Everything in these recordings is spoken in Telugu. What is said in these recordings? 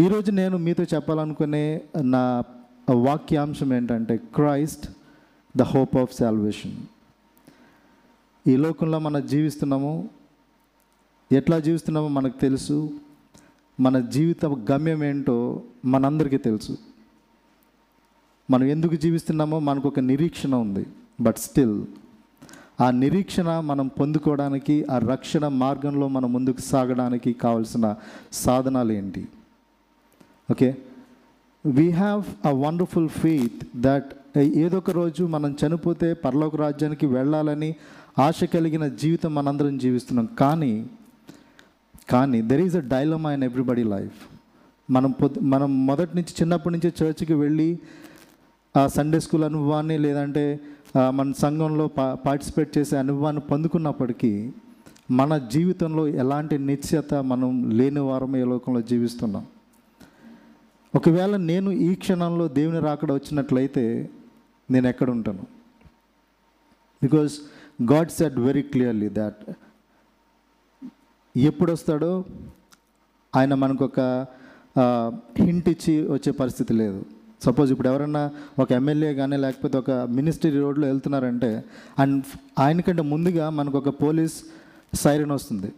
ఈరోజు నేను మీతో చెప్పాలనుకునే నా వాక్యాంశం ఏంటంటే Christ the hope of salvation. ఈ లోకంలో మనం జీవిస్తున్నాము. ఎట్లా జీవిస్తున్నామో మనకు తెలుసు. మన జీవిత గమ్యం ఏంటో మనందరికీ తెలుసు. మనం ఎందుకు జీవిస్తున్నామో మనకు ఒక నిరీక్షణ ఉంది. బట్ స్టిల్ ఆ నిరీక్షణ మనం పొందుకోవడానికి ఆ రక్షణ మార్గంలో మనం ముందుకు సాగడానికి కావలసిన సాధనాలు ఏంటి? Okay? We have a wonderful faith that ఏదో ఒక రోజు మనం చనిపోతే పరలోక రాజ్యానికి వెళ్ళాలని ఆశ కలిగిన జీవితం మనందరం జీవిస్తున్నాం. కానీ కానీ there is a dilemma in everybody life మనం పొద్దు మనం మొదటి నుంచి చిన్నప్పటి నుంచి చర్చికి వెళ్ళి ఆ సండే స్కూల్ అనుభవాన్ని లేదంటే మన సంఘంలో పా పార్టిసిపేట్ చేసే అనుభవాన్ని పొందుకున్నప్పటికీ మన జీవితంలో ఎలాంటి నిశ్చయత మనం లేని వారం ఈ లోకంలో జీవిస్తున్నాం. ఒకవేళ నేను ఈ క్షణంలో దేవుని రాకడ వచ్చినట్లయితే నేను ఎక్కడ ఉంటాను? Because God set very clearly that ఎప్పుడు వస్తాడో ఆయన మనకు ఒక హింట్ ఇచ్చి వచ్చే పరిస్థితి లేదు. సపోజ్ ఇప్పుడు ఎవరైనా ఒక ఎమ్మెల్యే కానీ లేకపోతే ఒక మినిస్ట్రీ రోడ్లో వెళ్తున్నారంటే అండ్ ఆయనకంటే ముందుగా మనకు ఒక పోలీస్ సైరన్ వస్తుంది.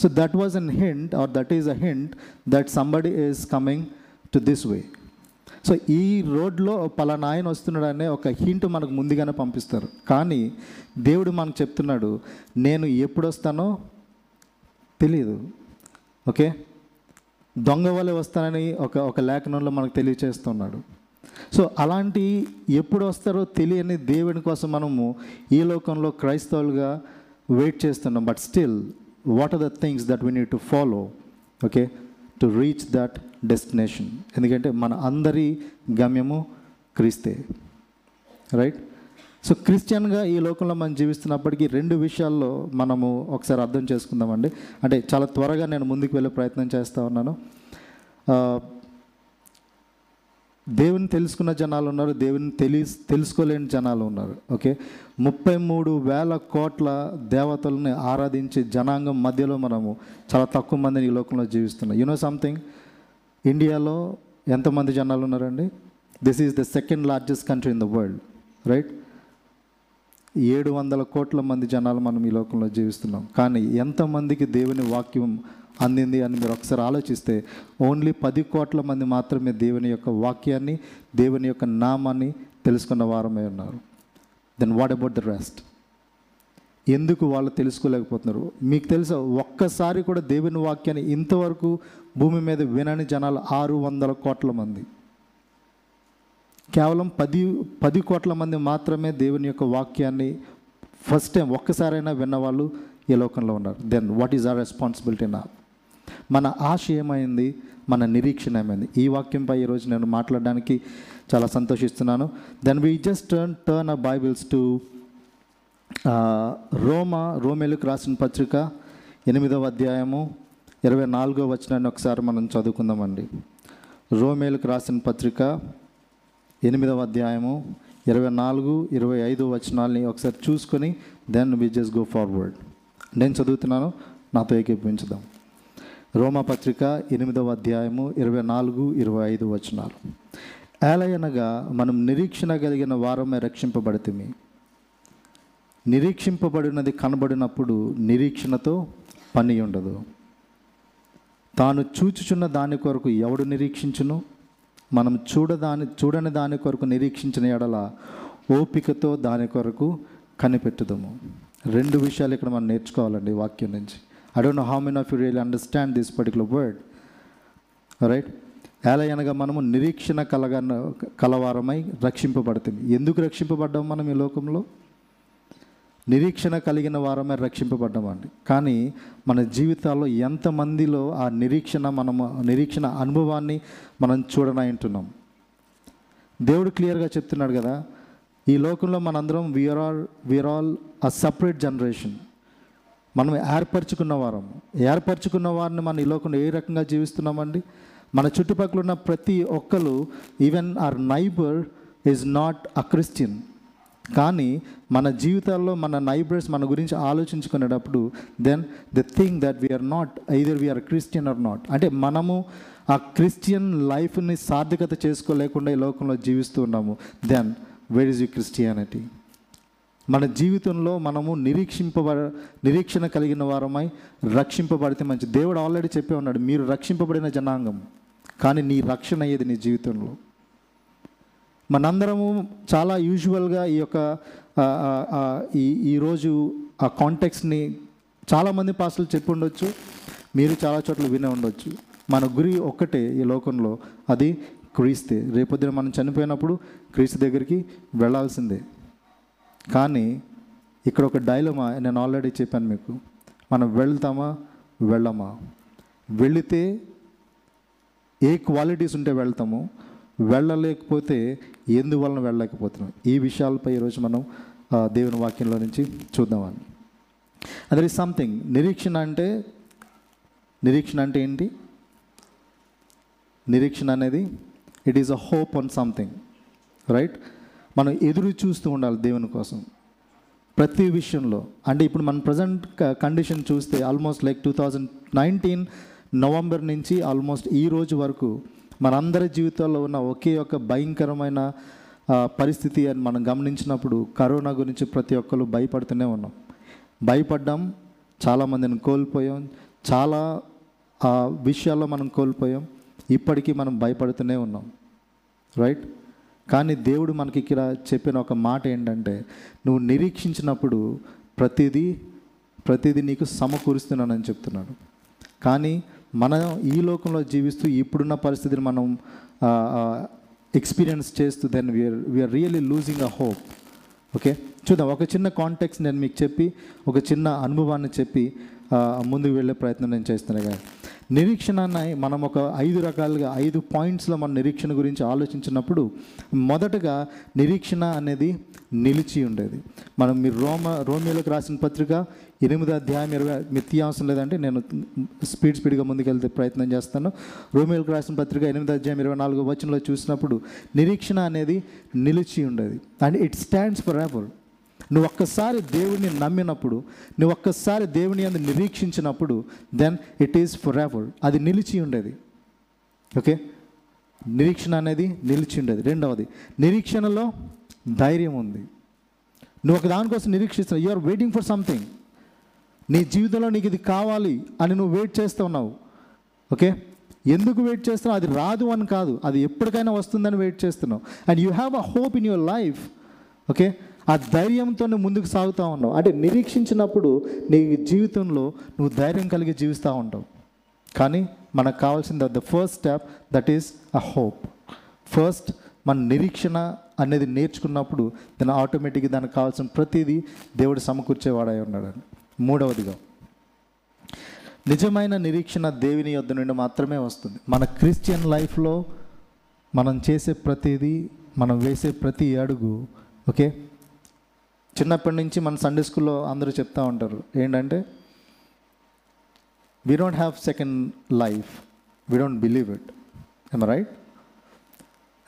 So that was an hint or that is a hint that somebody is coming to this way so ఈ రోడ్లో పలానా ఆయన వస్తున్నాడనే ఒక హింట్ మనకు ముందుగానే పంపిస్తారు. కానీ దేవుడు మనకు చెప్తున్నాడు నేను ఎప్పుడు వస్తానో తెలియదు ఓకే? దొంగ వలె వస్తానని ఒక ఒక లేఖనంలో మనకు తెలియచేస్తున్నాడు. సో అలాంటి ఎప్పుడు వస్తారో తెలియని దేవుని కోసం మనము ఈ లోకంలో క్రైస్తవులుగా వెయిట్ చేస్తున్నాం. But still what are the things that we need to follow okay? To reach that destination ఎందుకంటే మన అందరి గమ్యము క్రీస్తే. రైట్ సో క్రిస్టియన్గా ఈ లోకంలో మనం జీవిస్తున్నప్పటికీ రెండు విషయాల్లో మనము ఒకసారి అర్థం చేసుకుందామండి. అంటే చాలా త్వరగా నేను ముందుకు వెళ్ళే ప్రయత్నం చేస్తూ ఉన్నాను. Uh, దేవుని తెలుసుకున్న జనాలు ఉన్నారు దేవుని తెలి తెలుసుకోలేని జనాలు ఉన్నారు ఓకే? ముప్పై మూడు వేల కోట్ల దేవతలను ఆరాధించే జనాంగం మధ్యలో మనము చాలా తక్కువ మందిని ఈ లోకంలో జీవిస్తున్నాం. యునో సంథింగ్ ఇండియాలో ఎంతమంది జనాలు ఉన్నారండి? This is the second largest country in the world right ఏడు వందల కోట్ల మంది జనాలు మనం ఈ లోకంలో జీవిస్తున్నాం. కానీ ఎంతమందికి దేవుని వాక్యం అందింది అని మీరు ఒకసారి ఆలోచిస్తే ఓన్లీ పది కోట్ల మంది మాత్రమే దేవుని యొక్క వాక్యాన్ని దేవుని యొక్క నామాన్ని తెలుసుకున్న వారమే ఉన్నారు. Then what about the rest ఎందుకు వాళ్ళు తెలుసుకోలేకపోతున్నారు? మీకు తెలుసా ఒక్కసారి కూడా దేవుని వాక్యాన్ని ఇంతవరకు భూమి మీద వినని జనాలు ఆరు వందల కోట్ల మంది. కేవలం పది పది కోట్ల మంది మాత్రమే దేవుని యొక్క వాక్యాన్ని ఫస్ట్ టైం ఒక్కసారైనా విన్నవాళ్ళు ఈ లోకంలో ఉన్నారు. Then what is our responsibility నా మన ఆశ ఏమైంది? మన నిరీక్షణ ఏమైంది? ఈ వాక్యంపై ఈరోజు నేను మాట్లాడడానికి చాలా సంతోషిస్తున్నాను. Then we just turn turn a Bibles to రోమా రోమేలుకు రాసిన పత్రిక ఎనిమిదవ అధ్యాయము ఇరవై నాలుగో వచనాన్ని ఒకసారి మనం చదువుకుందామండి. రోమేలుకు రాసిన పత్రిక ఎనిమిదవ అధ్యాయము ఇరవై నాలుగు ఇరవై ఐదు వచనాల్ని ఒకసారి చూసుకొని then we just go forward నేను చదువుతున్నాను నాతో ఏకీపించుదాం రోమపత్రిక ఎనిమిదవ అధ్యాయము ఇరవై నాలుగు ఇరవై ఐదు వచనాలు. ఏలయనగా మనం నిరీక్షణ కలిగిన వారమే రక్షింపబడితే నిరీక్షింపబడినది కనబడినప్పుడు నిరీక్షణతో పని ఉండదు. తాను చూచుచున్న దాని కొరకు ఎవడు నిరీక్షించును? మనం చూడదాని చూడని దాని కొరకు నిరీక్షించిన ఎడల ఓపికతో దాని కొరకు కనిపెట్టుదాము. రెండు విషయాలు ఇక్కడ మనం నేర్చుకోవాలండి వాక్యం నుంచి. I don't know how many of you real understand this particular word right ఎలా అనగా మనము నిరీక్షణ కలగ కలవారమై రక్షింపబడుతుంది. ఎందుకు రక్షింపబడ్డాం మనం ఈ లోకంలో? నిరీక్షణ కలిగిన వారమే రక్షింపబడ్డామండి. కానీ మన జీవితాల్లో ఎంతమందిలో ఆ నిరీక్షణ మనము నిరీక్షణ అనుభవాన్ని మనం చూడనంటున్నాం దేవుడు క్లియర్గా చెప్తున్నాడు కదా ఈ లోకంలో మనందరం we are all we are all a separate generation మనం ఏర్పరచుకున్న వారం ఏర్పరచుకున్న వారిని మనం ఈ లోకంలో ఏ రకంగా జీవిస్తున్నామండి? మన చుట్టుపక్కల ఉన్న ప్రతి ఒక్కరు even our neighbour is not a Christian కానీ మన జీవితాల్లో మన నైబర్స్ మన గురించి ఆలోచించుకునేటప్పుడు then the thing that we are not either we are Christian or not అంటే మనము ఆ క్రిస్టియన్ లైఫ్ని సార్థకత చేసుకోలేకుండా ఈ లోకంలో జీవిస్తూ ఉన్నాము. Then where is you Christianity మన జీవితంలో మనము నిరీక్షింపబ నిరీక్షణ కలిగిన వారమై రక్షింపబడితే మంచి దేవుడు ఆల్రెడీ చెప్పే ఉన్నాడు మీరు రక్షింపబడిన జనాంగం కానీ నీ రక్షణ అయ్యేది నీ జీవితంలో? మనందరము చాలా యూజువల్గా ఈ యొక్క ఈ ఈరోజు ఆ కాంటెక్స్ని చాలామంది పాసలు చెప్పి ఉండొచ్చు మీరు చాలా చోట్ల వినే ఉండొచ్చు. మన గురి ఒక్కటే ఈ లోకంలో అది క్రీస్తే. రేపొద్దున మనం చనిపోయినప్పుడు క్రీస్తు దగ్గరికి వెళ్ళాల్సిందే. కానీ ఇక్కడ ఒక డైలమా నేను ఆల్రెడీ చెప్పాను మీకు. మనం వెళ్తామా? వెళ్ళమా? వెళితే ఏ క్వాలిటీస్ ఉంటే వెళ్తాము? వెళ్ళలేకపోతే ఎందువలన వెళ్ళలేకపోతున్నాం? ఈ విషయాలపై ఈరోజు మనం దేవుని వాక్యంలో నుంచి చూద్దామని అదర్ ఈ సంథింగ్ నిరీక్షణ అంటే నిరీక్షణ అంటే ఏంటి? నిరీక్షణ అనేది it is a hope on something right మనం ఎదురు చూస్తూ ఉండాలి దేవుని కోసం. ప్రతి విషయంలో. అంటే ఇప్పుడు మన ప్రజెంట్ కండిషన్ చూస్తే almost like two thousand nineteen November నుంచి ఆల్మోస్ట్ ఈ రోజు వరకు మనందరి జీవితాల్లో ఉన్న ఒకే ఒక భయంకరమైన పరిస్థితి అని మనం గమనించినప్పుడు కరోనా గురించి ప్రతి ఒక్కరు భయపడుతూనే ఉన్నాం. భయపడ్డాం చాలామందిని కోల్పోయాం చాలా ఆ, విషయాల్లో మనం కోల్పోయాం ఇప్పటికీ మనం భయపడుతూనే ఉన్నాం. రైట్ కానీ దేవుడు మనకి ఇక్కడ చెప్పిన ఒక మాట ఏంటంటే నువ్వు నిరీక్షించినప్పుడు ప్రతిదీ ప్రతిదీ నీకు సమకూరుస్తున్నానని చెప్తున్నాడు. కానీ మనం ఈ లోకంలో జీవిస్తూ ఇప్పుడున్న పరిస్థితిని మనం ఎక్స్పీరియన్స్ చేస్తూ then we are we are really losing a hope okay చూద్దాం. ఒక చిన్న కాంటాక్ట్స్ నేను మీకు చెప్పి ఒక చిన్న అనుభవాన్ని చెప్పి ముందుకు వెళ్ళే ప్రయత్నం నేను చేస్తున్నాను కానీ నిరీక్షణ అన్న మనం ఒక ఐదు రకాలుగా ఐదు పాయింట్స్లో మన నిరీక్షణ గురించి ఆలోచించినప్పుడు మొదటగా నిరీక్షణ అనేది నిలిచి ఉండేది. మనం మీరు రోమ రోమియోలకు రాసిన పత్రిక ఎనిమిది అధ్యాయం ఇరవై మీరు తీయవసరం లేదంటే నేను స్పీడ్ స్పీడ్గా ముందుకెళ్తే ప్రయత్నం చేస్తాను. రోమియోలకు రాసిన పత్రిక ఎనిమిది అధ్యాయం ఇరవై నాలుగు వచనంలో చూసినప్పుడు నిరీక్షణ అనేది నిలిచి ఉండేది. And it stands forever. నువ్వు ఒక్కసారి దేవుడిని నమ్మినప్పుడు నువ్వు ఒక్కసారి దేవుని అందు నిరీక్షించినప్పుడు then it is for ever అది నిలిచి ఉండేది. ఓకే నిరీక్షణ అనేది నిలిచి ఉండేది. రెండవది నిరీక్షణలో ధైర్యం ఉంది. నువ్వు ఒక దానికోసం నిరీక్షిస్తున్నావు. You are waiting for something నీ జీవితంలో నీకు ఇది కావాలి అని నువ్వు వెయిట్ చేస్తున్నావు ఓకే ఎందుకు వెయిట్ చేస్తున్నావు? అది రాదు అని కాదు. అది ఎప్పటికైనా వస్తుందని వెయిట్ చేస్తున్నావు. And you have a hope in your life okay ఆ ధైర్యంతో ముందుకు సాగుతూ ఉన్నావు. అంటే నిరీక్షించినప్పుడు నీ జీవితంలో నువ్వు ధైర్యం కలిగి జీవిస్తూ ఉంటావు. కానీ మనకు కావాల్సింది the first step that is a hope first మన నిరీక్షణ అనేది నేర్చుకున్నప్పుడు దాని ఆటోమేటిక్గా దానికి కావాల్సిన ప్రతిదీ దేవుడు సమకూర్చేవాడై ఉన్నాడు మూడవదిగా నిజమైన నిరీక్షణ దేవుని యొద్ద నుండి మాత్రమే వస్తుంది. మన క్రిస్టియన్ లైఫ్లో మనం చేసే ప్రతిదీ మనం వేసే ప్రతి అడుగు ఓకే? చిన్నప్పటి నుంచి మన సండే స్కూల్లో అందరూ చెప్తా ఉంటారు. ఏంటంటే we don't have second life we don't believe it um right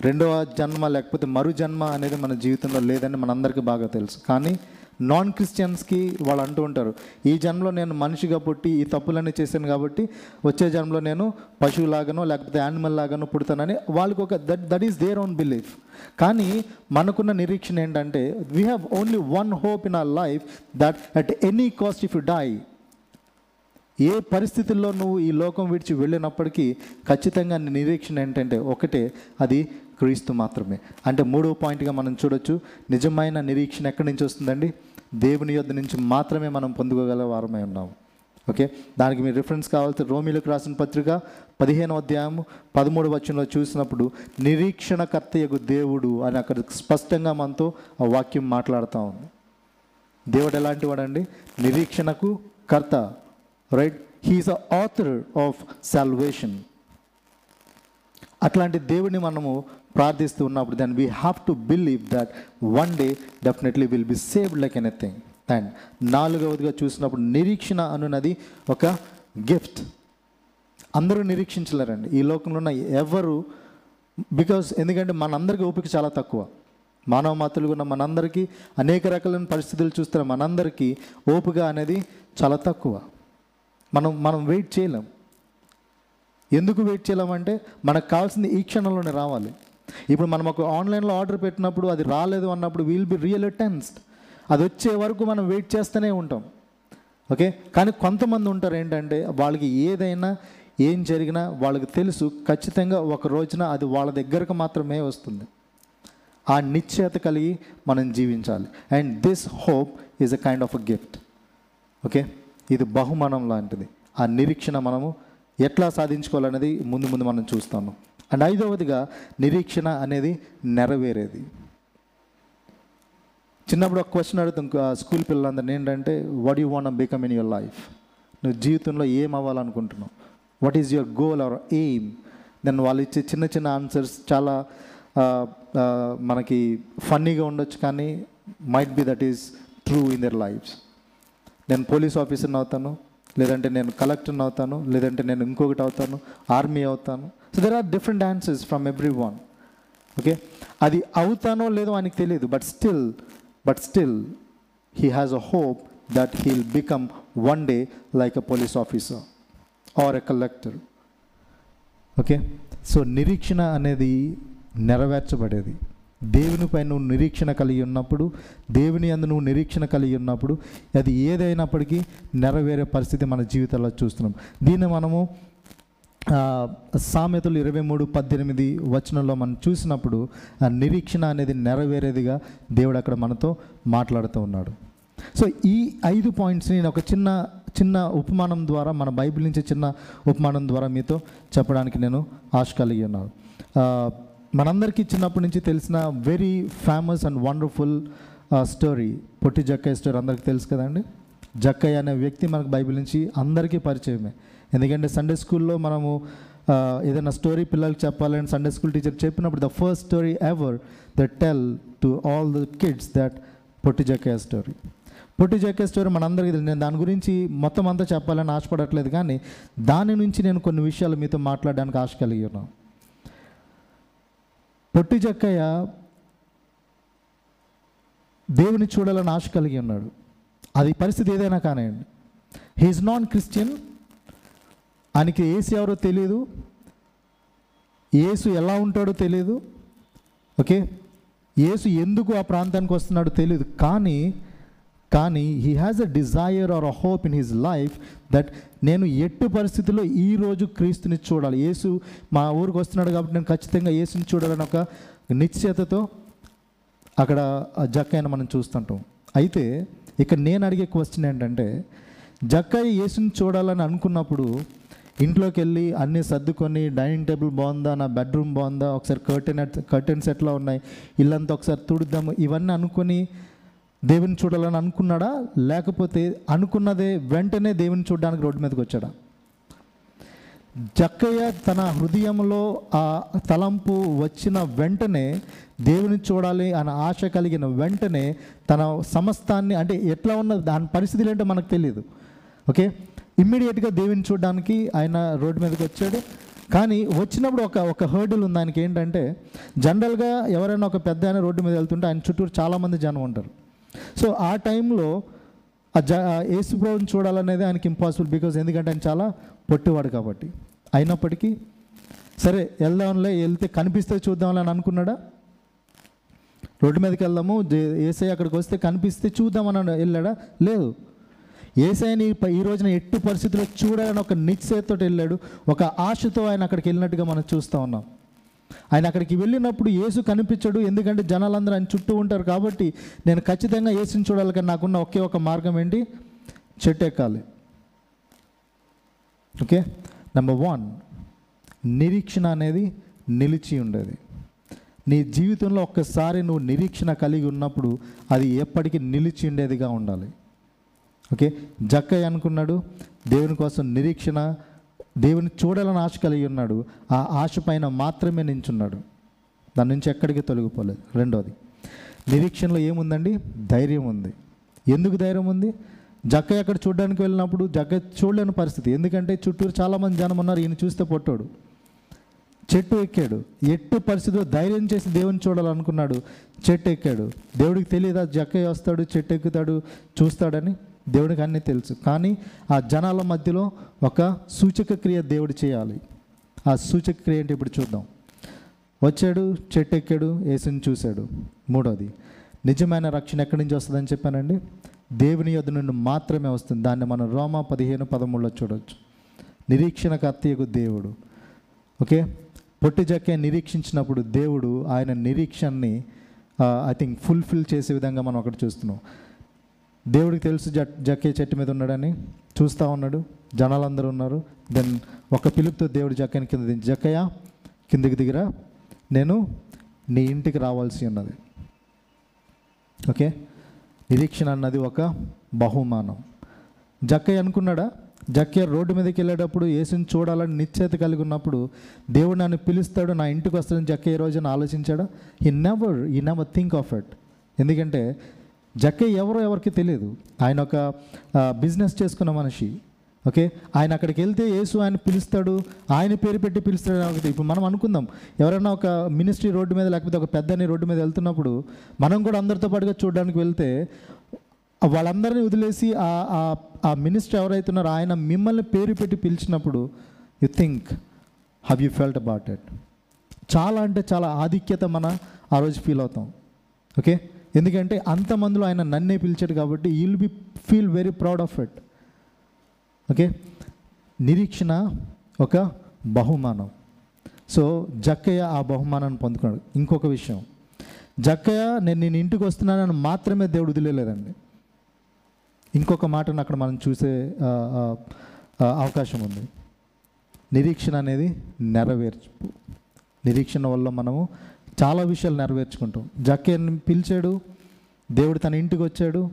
రెండవ జన్మ లేకపోతే మరు జన్మ అనేది మన జీవితంలో లేదని మనందరికీ బాగా తెలుసు. కానీ నాన్ క్రిస్టియన్స్కి వాళ్ళు అంటూ ఉంటారు ఈ జన్మలో నేను మనిషిగా పుట్టి ఈ తప్పులన్నీ చేశాను కాబట్టి వచ్చే జన్మలో నేను పశువులాగానో లేకపోతే యానిమల్ లాగానో పుడతానని వాళ్ళకి ఒక that that is their own belief కానీ మనకున్న నిరీక్షణ ఏంటంటే we have only one hope in our life that at any cost if you die ఏ పరిస్థితుల్లో నువ్వు ఈ లోకం విడిచి వెళ్ళినప్పటికీ ఖచ్చితంగా నిరీక్షణ ఏంటంటే ఒకటే అది క్రీస్తు మాత్రమే. అంటే మూడో పాయింట్గా మనం చూడొచ్చు నిజమైన నిరీక్షణ ఎక్కడి నుంచి వస్తుందండి? దేవుని యొద్ నుంచి మాత్రమే మనం పొందుకోగల వారమై ఉన్నాము. ఓకే? దానికి మీరు రిఫరెన్స్ కావాల్సి రోమిలకు రాసిన పత్రిక పదిహేను అధ్యాయం పదమూడు వచనంలో చూసినప్పుడు నిరీక్షణకర్తయగు దేవుడు అని అక్కడ స్పష్టంగా మనతో ఆ వాక్యం మాట్లాడుతూ ఉంది. దేవుడు ఎలాంటి వాడండి? నిరీక్షణకు కర్త right he is a author of salvation అట్లాంటి దేవుడిని మనము ప్రార్థిస్తూ ఉన్నప్పుడు then we have to believe that one day definitely will be saved like anything and నాలుగవదిగా చూసినప్పుడు నిరీక్షణ అనున్నది ఒక గిఫ్ట్ అందరూ నిరీక్షించలేరండి. ఈ లోకంలో ఉన్న ఎవరు బికాస్ ఎందుకంటే మనందరికీ ఓపిక చాలా తక్కువ. మానవ మాతలుగా ఉన్న మనందరికీ అనేక రకాలైన పరిస్థితులు చూస్తున్న మనందరికీ ఓపిక అనేది చాలా తక్కువ. మనం మనం వెయిట్ చేయలేం. ఎందుకు వెయిట్ చేయలేమంటే మనకు కావాల్సింది ఈ క్షణంలోనే రావాలి. ఇప్పుడు మనం ఒక ఆన్లైన్లో ఆర్డర్ పెట్టినప్పుడు అది రాలేదు అన్నప్పుడు వీల్ బి రియల్ టెన్స్డ్ అది వచ్చే వరకు మనం వెయిట్ చేస్తూనే ఉంటాం. ఓకే కానీ కొంతమంది ఉంటారు ఏంటంటే వాళ్ళకి ఏదైనా ఏం జరిగినా వాళ్ళకి తెలుసు ఖచ్చితంగా ఒక రోజున అది వాళ్ళ దగ్గరకు మాత్రమే వస్తుంది. ఆ నిశ్చయత కలిగి మనం జీవించాలి. And this hope is a kind of a gift okay ఇది బహుమానం లాంటిది. ఆ నిరీక్షణ మనము ఎట్లా సాధించుకోవాలనేది ముందు ముందు మనం చూస్తాము. అండ్ ఐదవదిగా నిరీక్షణ అనేది నెరవేరేది. చిన్నప్పుడు ఒక క్వశ్చన్ అడుగుతాం స్కూల్ పిల్లలందరినీ ఏంటంటే what you want become in your life నువ్వు జీవితంలో ఏం అవ్వాలనుకుంటున్నావు? What is your goal or aim then వాళ్ళు ఇచ్చే చిన్న చిన్న ఆన్సర్స్ చాలా మనకి ఫన్నీగా ఉండొచ్చు కానీ might be that is true in their lives నేను పోలీస్ ఆఫీసర్ని అవుతాను లేదంటే నేను కలెక్టర్ని అవుతాను లేదంటే నేను ఇంకొకటి అవుతాను ఆర్మీ అవుతాను. So there are different answers from everyone okay అది అవుతానో లేదో ఆయనకి తెలియదు. But still but still he has a hope that he'll become one day like a police officer or a collector okay so నిరీక్షణ అనేది నెరవేర్చబడేది. దేవునిపై నువ్వు నిరీక్షణ కలిగి ఉన్నప్పుడు దేవుని అందు నువ్వు నిరీక్షణ కలిగి ఉన్నప్పుడు అది ఏదైనప్పటికీ నెరవేరే పరిస్థితి మన జీవితాల్లో చూస్తున్నాం. దీన్ని మనము సామెతలు ఇరవై మూడు పద్దెనిమిది వచనంలో మనం చూసినప్పుడు ఆ నిరీక్షణ అనేది నెరవేరేదిగా దేవుడు అక్కడ మనతో మాట్లాడుతూ ఉన్నాడు. సో ఈ ఐదు పాయింట్స్ని నేను ఒక చిన్న చిన్న ఉపమానం ద్వారా మన బైబిల్ నుంచి చిన్న ఉపమానం ద్వారా మీతో చెప్పడానికి నేను ఆశ కలిగి ఉన్నాను. మనందరికీ చిన్నప్పటి నుంచి తెలిసిన very famous and wonderful story Potti Jakkayya story అందరికీ తెలుసు కదండి? జక్కయ్య అనే వ్యక్తి మనకు బైబిల్ నుంచి అందరికీ పరిచయమే. ఎందుకంటే సండే స్కూల్లో మనము ఏదైనా స్టోరీ పిల్లలకి చెప్పాలని సండే స్కూల్ టీచర్ చెప్పినప్పుడు the first story ever the tell to all the kids that Potti జకే story పొట్టి జకే స్టోరీ మనందరికీ తెలియదు నేను దాని గురించి మొత్తం అంతా చెప్పాలని ఆశపడట్లేదు కానీ దాని నుంచి నేను కొన్ని విషయాలు మీతో మాట్లాడడానికి ఆశ కలిగి ఉన్నాను. పొట్టి జక్కయ్య దేవుని చూడాలని ఆశ కలిగి ఉన్నాడు. అది పరిస్థితి ఏదైనా కానివ్వండి. హీఈస్ నాన్ క్రిస్టియన్ ఆయనకి ఏసు ఎవరో తెలియదు ఏసు ఎలా ఉంటాడో తెలియదు ఓకే? ఏసు ఎందుకు ఆ ప్రాంతానికి వస్తున్నాడో తెలియదు కానీ కానీ he has a desire or a hope in his life that నేను ఎట్టి పరిస్థితుల్లో ఈ రోజు క్రీస్తుని చూడాలి. యేసు మా ఊరికి వస్తున్నాడు కాబట్టి నేను ఖచ్చితంగా యేసుని చూడాలని ఒక నిశ్చయతతో అక్కడ జక్కయ్యను మనం చూస్తుంటాం. అయితే ఇక్కడ నేను అడిగే క్వశ్చన్ ఏంటంటే జక్కయ్య యేసుని చూడాలని అనుకున్నప్పుడు ఇంట్లోకి వెళ్ళి అన్నీ సర్దుకొని డైనింగ్ టేబుల్ బాగుందా నా బెడ్రూమ్ బాగుందా ఒకసారి కర్టెన్ కర్టెన్స్ ఎట్లా ఉన్నాయి ఇల్లంతా ఒకసారి తుడుద్దాము ఇవన్నీ అనుకొని దేవుని చూడాలని అనుకున్నాడా? లేకపోతే అనుకున్నదే వెంటనే దేవుని చూడడానికి రోడ్డు మీదకి వచ్చాడా? జక్కయ్య తన హృదయంలో ఆ తలంపు వచ్చిన వెంటనే దేవుని చూడాలి అనే ఆశ కలిగిన వెంటనే తన సమస్తాన్ని అంటే ఎట్లా ఉన్న దాని పరిస్థితులు ఏంటో మనకు తెలియదు ఓకే? ఇమ్మీడియట్గా దేవుని చూడడానికి ఆయన రోడ్డు మీదకి వచ్చాడు. కానీ వచ్చినప్పుడు ఒక ఒక హర్డిల్ ఉంది ఆయనకి ఏంటంటే జనరల్గా ఎవరైనా ఒక పెద్ద ఆయన రోడ్డు మీద వెళ్తుంటే ఆయన చుట్టూరు చాలామంది జనం ఉంటారు. సో ఆ టైంలో ఆ జ ఆ యేసుప్రభుని చూడాలనేది ఆయనకి ఇంపాసిబుల్ బికాజ్ ఎందుకంటే ఆయన చాలా పొట్టివాడు కాబట్టి. అయినప్పటికీ సరే వెళ్దాంలే వెళ్తే కనిపిస్తే చూద్దాంలే అని అనుకున్నాడా? రోడ్డు మీదకి వెళ్దాము జే- ఏసై అక్కడికి వస్తే కనిపిస్తే చూద్దామని వెళ్ళాడా? లేదు. ఏసైని ఈ రోజున ఎట్టి పరిస్థితుల్లో చూడాలని ఒక నిశ్చయతో వెళ్ళాడు. ఒక ఆశతో ఆయన అక్కడికి వెళ్ళినట్టుగా మనం చూస్తూ ఉన్నాం. ఆయన అక్కడికి వెళ్ళినప్పుడు యేసు కనిపించడు. ఎందుకంటే జనాలందరూ ఆయన చుట్టూ ఉంటారు కాబట్టి నేను ఖచ్చితంగా యేసుని చూడాలి కానీ నాకున్న ఒకే ఒక మార్గం ఏంటి? చెట్టు ఎక్కాలి. ఓకే? నెంబర్ వన్ నిరీక్షణ అనేది నిలిచి ఉండేది. నీ జీవితంలో ఒక్కసారి నువ్వు నిరీక్షణ కలిగి ఉన్నప్పుడు అది ఎప్పటికీ నిలిచి ఉండేదిగా ఉండాలి. ఓకే? జక్కయ్య అనుకున్నాడు దేవుని కోసం నిరీక్షణ దేవుని చూడాలని ఆశ కలిగి ఉన్నాడు ఆ ఆశ పైన మాత్రమే నించున్నాడు. దాని నుంచి ఎక్కడికి తొలగిపోలేదు. రెండోది నిరీక్షణలో ఏముందండి? ధైర్యం ఉంది. ఎందుకు ధైర్యం ఉంది? జక్క అక్కడ చూడడానికి వెళ్ళినప్పుడు జక్క చూడలేని పరిస్థితి. ఎందుకంటే చుట్టూరు చాలామంది జనం ఉన్నారు ఈయన చూస్తే పొట్టాడు. చెట్టు ఎక్కాడు. ఎట్టు పరిస్థితిలో ధైర్యం చేసి దేవుని చూడాలనుకున్నాడు చెట్టు ఎక్కాడు. దేవుడికి తెలియదా? జక్కయ్య వస్తాడు చెట్టు ఎక్కుతాడు చూస్తాడని? దేవుడికి అన్నీ తెలుసు. కానీ ఆ జనాల మధ్యలో ఒక సూచక క్రియ దేవుడు చేయాలి. ఆ సూచక క్రియ ఏంటి ఇప్పుడు చూద్దాం. వచ్చాడు చెట్టు ఎక్కాడు యేసుని చూశాడు. మూడోది నిజమైన రక్షణ ఎక్కడి నుంచి వస్తుందని చెప్పానండి? దేవుని యొద్ నుండి మాత్రమే వస్తుంది. దాన్ని మనం రోమా పదిహేను పదమూడులో చూడవచ్చు నిరీక్షణ కర్తయ్యకు దేవుడు. ఓకే? పొట్టి జక్కే నిరీక్షించినప్పుడు దేవుడు ఆయన నిరీక్షణని ఐ థింక్ ఫుల్ఫిల్ చేసే విధంగా మనం అక్కడ చూస్తున్నాం. దేవుడికి తెలుసు జక్కే చెట్టు మీద ఉన్నాడని. చూస్తూ ఉన్నాడు. జనాలందరూ ఉన్నారు. దెన్ ఒక పిలుపుతో దేవుడు జక్కని కింద దించి జక్కయ్య కిందికి దిగిరా. నేను నీ ఇంటికి రావాల్సి ఉన్నది. ఓకే? నిరీక్షణ అన్నది ఒక బహుమానం. జక్కయ్య అనుకున్నాడా? జక్కయ్య రోడ్డు మీదకి వెళ్ళేటప్పుడు యేసుని చూడాలని నిశ్చేత కలిగి ఉన్నప్పుడు దేవుడు నన్ను పిలుస్తాడు నా ఇంటికి వస్తాడని జక్కయ్య ఈ రోజున ఆలోచించాడా? ఈ నెవర్ ఈ నెవర్ థింక్ ఆఫ్ ఇట్ ఎందుకంటే జక్కయ్య ఎవరో ఎవరికి తెలియదు. ఆయన ఒక బిజినెస్ చేసుకున్న మనిషి. ఓకే? ఆయన అక్కడికి వెళ్తే యేసు ఆయన పిలుస్తాడు ఆయన పేరు పెట్టి పిలుస్తాడు కాబట్టి ఇప్పుడు మనం అనుకుందాం. ఎవరైనా ఒక మినిస్ట్రీ రోడ్డు మీద లేకపోతే ఒక పెద్దని రోడ్డు మీద వెళ్తున్నప్పుడు మనం కూడా అందరితో పాటుగా చూడడానికి వెళ్తే వాళ్ళందరినీ వదిలేసి ఆ ఆ- ఆ మినిస్టర్ ఎవరైతున్నారో ఆయన మిమ్మల్ని పేరు పెట్టి పిలిచినప్పుడు you think how you felt about it చాలా అంటే చాలా ఆధిక్యత మన ఆ రోజు ఫీల్ అవుతాం. ఓకే? ఎందుకంటే అంతమందిలో ఆయన నన్నే పిలిచాడు కాబట్టి you'll be feel very proud of it okay నిరీక్షణ ఒక బహుమానం. సో జక్కయ్య ఆ బహుమానాన్ని పొందుకున్నాడు. ఇంకొక విషయం. జక్కయ్య నేను నేను ఇంటికి వస్తున్నానని మాత్రమే దేవుడు వదిలేలేదండి. ఇంకొక మాటను అక్కడ మనం చూసే అవకాశం ఉంది. నిరీక్షణ అనేది నెరవేర్చు. నిరీక్షణ వల్ల మనము చాలా విషయాలు నెరవేర్చుకుంటాం. జక్కేని పిలిచాడు దేవుడు తన ఇంటికి వచ్చాడు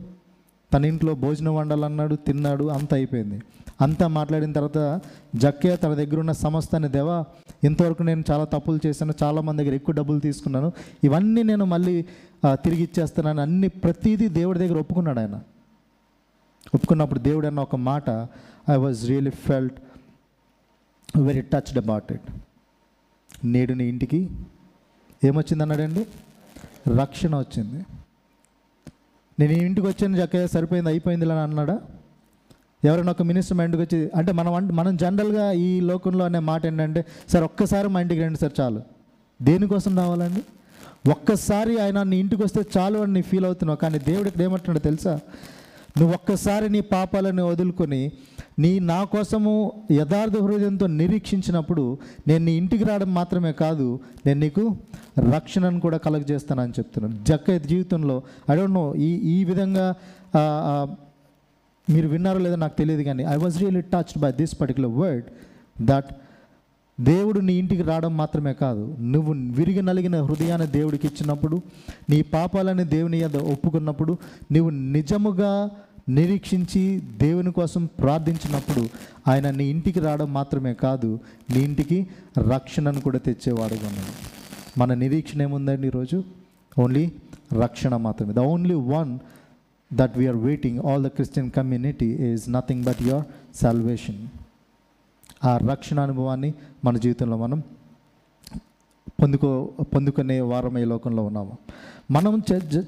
తన ఇంట్లో భోజనం వండాలన్నాడు తిన్నాడు అంత అయిపోయింది. అంతా మాట్లాడిన తర్వాత జక్కే తన దగ్గర ఉన్న సమస్తాన్ని దేవా ఇంతవరకు నేను చాలా తప్పులు చేశాను చాలామంది దగ్గర ఎక్కువ డబ్బులు తీసుకున్నాను ఇవన్నీ నేను మళ్ళీ తిరిగి ఇచ్చేస్తున్నాను అన్ని ప్రతిదీ దేవుడి దగ్గర ఒప్పుకున్నాడు ఆయన. ఒప్పుకున్నప్పుడు దేవుడు అన్న ఒక మాట I was really felt very touched about it నేడు నీ ఇంటికి ఏమొచ్చింది అన్నాడండి రక్షణ వచ్చింది. నేను ఇంటికి వచ్చాను చక్కగా సరిపోయింది? అయిపోయింది ఇలా అన్నాడా? ఎవరైనా ఒక మినిస్టర్ మా ఇంటికి వచ్చి అంటే మనం అంట- మనం జనరల్గా ఈ లోకంలో అనే మాట ఏంటంటే సార్ ఒక్కసారి మా ఇంటికి రండి సార్ చాలు. దేనికోసం రావాలండి? ఒక్కసారి ఆయన నీ ఇంటికి వస్తే చాలు అని నీ ఫీల్ అవుతున్నావు కానీ దేవుడు ఇక్కడ ఏమంటున్నాడు తెలుసా? నువ్వు ఒక్కసారి నీ పాపాలను వదులుకొని నీ నా కోసము యథార్థ హృదయంతో నిరీక్షించినప్పుడు నేను నీ ఇంటికి రావడం మాత్రమే కాదు నేను నీకు రక్షణను కూడా కలగజేస్తానని చెప్తున్నాను. జక్క జీవితంలో ఐ డోంట్ నో ఈ ఈ విధంగా మీరు విన్నారో లేదో నాకు తెలియదు కానీ I was really touched by this particular word that దేవుడు నీ ఇంటికి రావడం మాత్రమే కాదు నువ్వు విరిగి నలిగిన హృదయాన్ని దేవుడికి ఇచ్చినప్పుడు నీ పాపాలని దేవుని యొద్ద ఒప్పుకున్నప్పుడు నువ్వు నిజముగా నిరీక్షించి దేవుని కోసం ప్రార్థించినప్పుడు ఆయన నీ ఇంటికి రావడం మాత్రమే కాదు నీ ఇంటికి రక్షణను కూడా తెచ్చేవాడుగా ఉన్నాడు. మన నిరీక్షణ ఏముందండి ఈరోజు? ఓన్లీ రక్షణ మాత్రమే. The only one that we are waiting all the Christian community is nothing but your salvation ఆ రక్షణ అనుభవాన్ని మన జీవితంలో మనం పొందుకో పొందుకునే వారం ఈ లోకంలో ఉన్నాము. మనం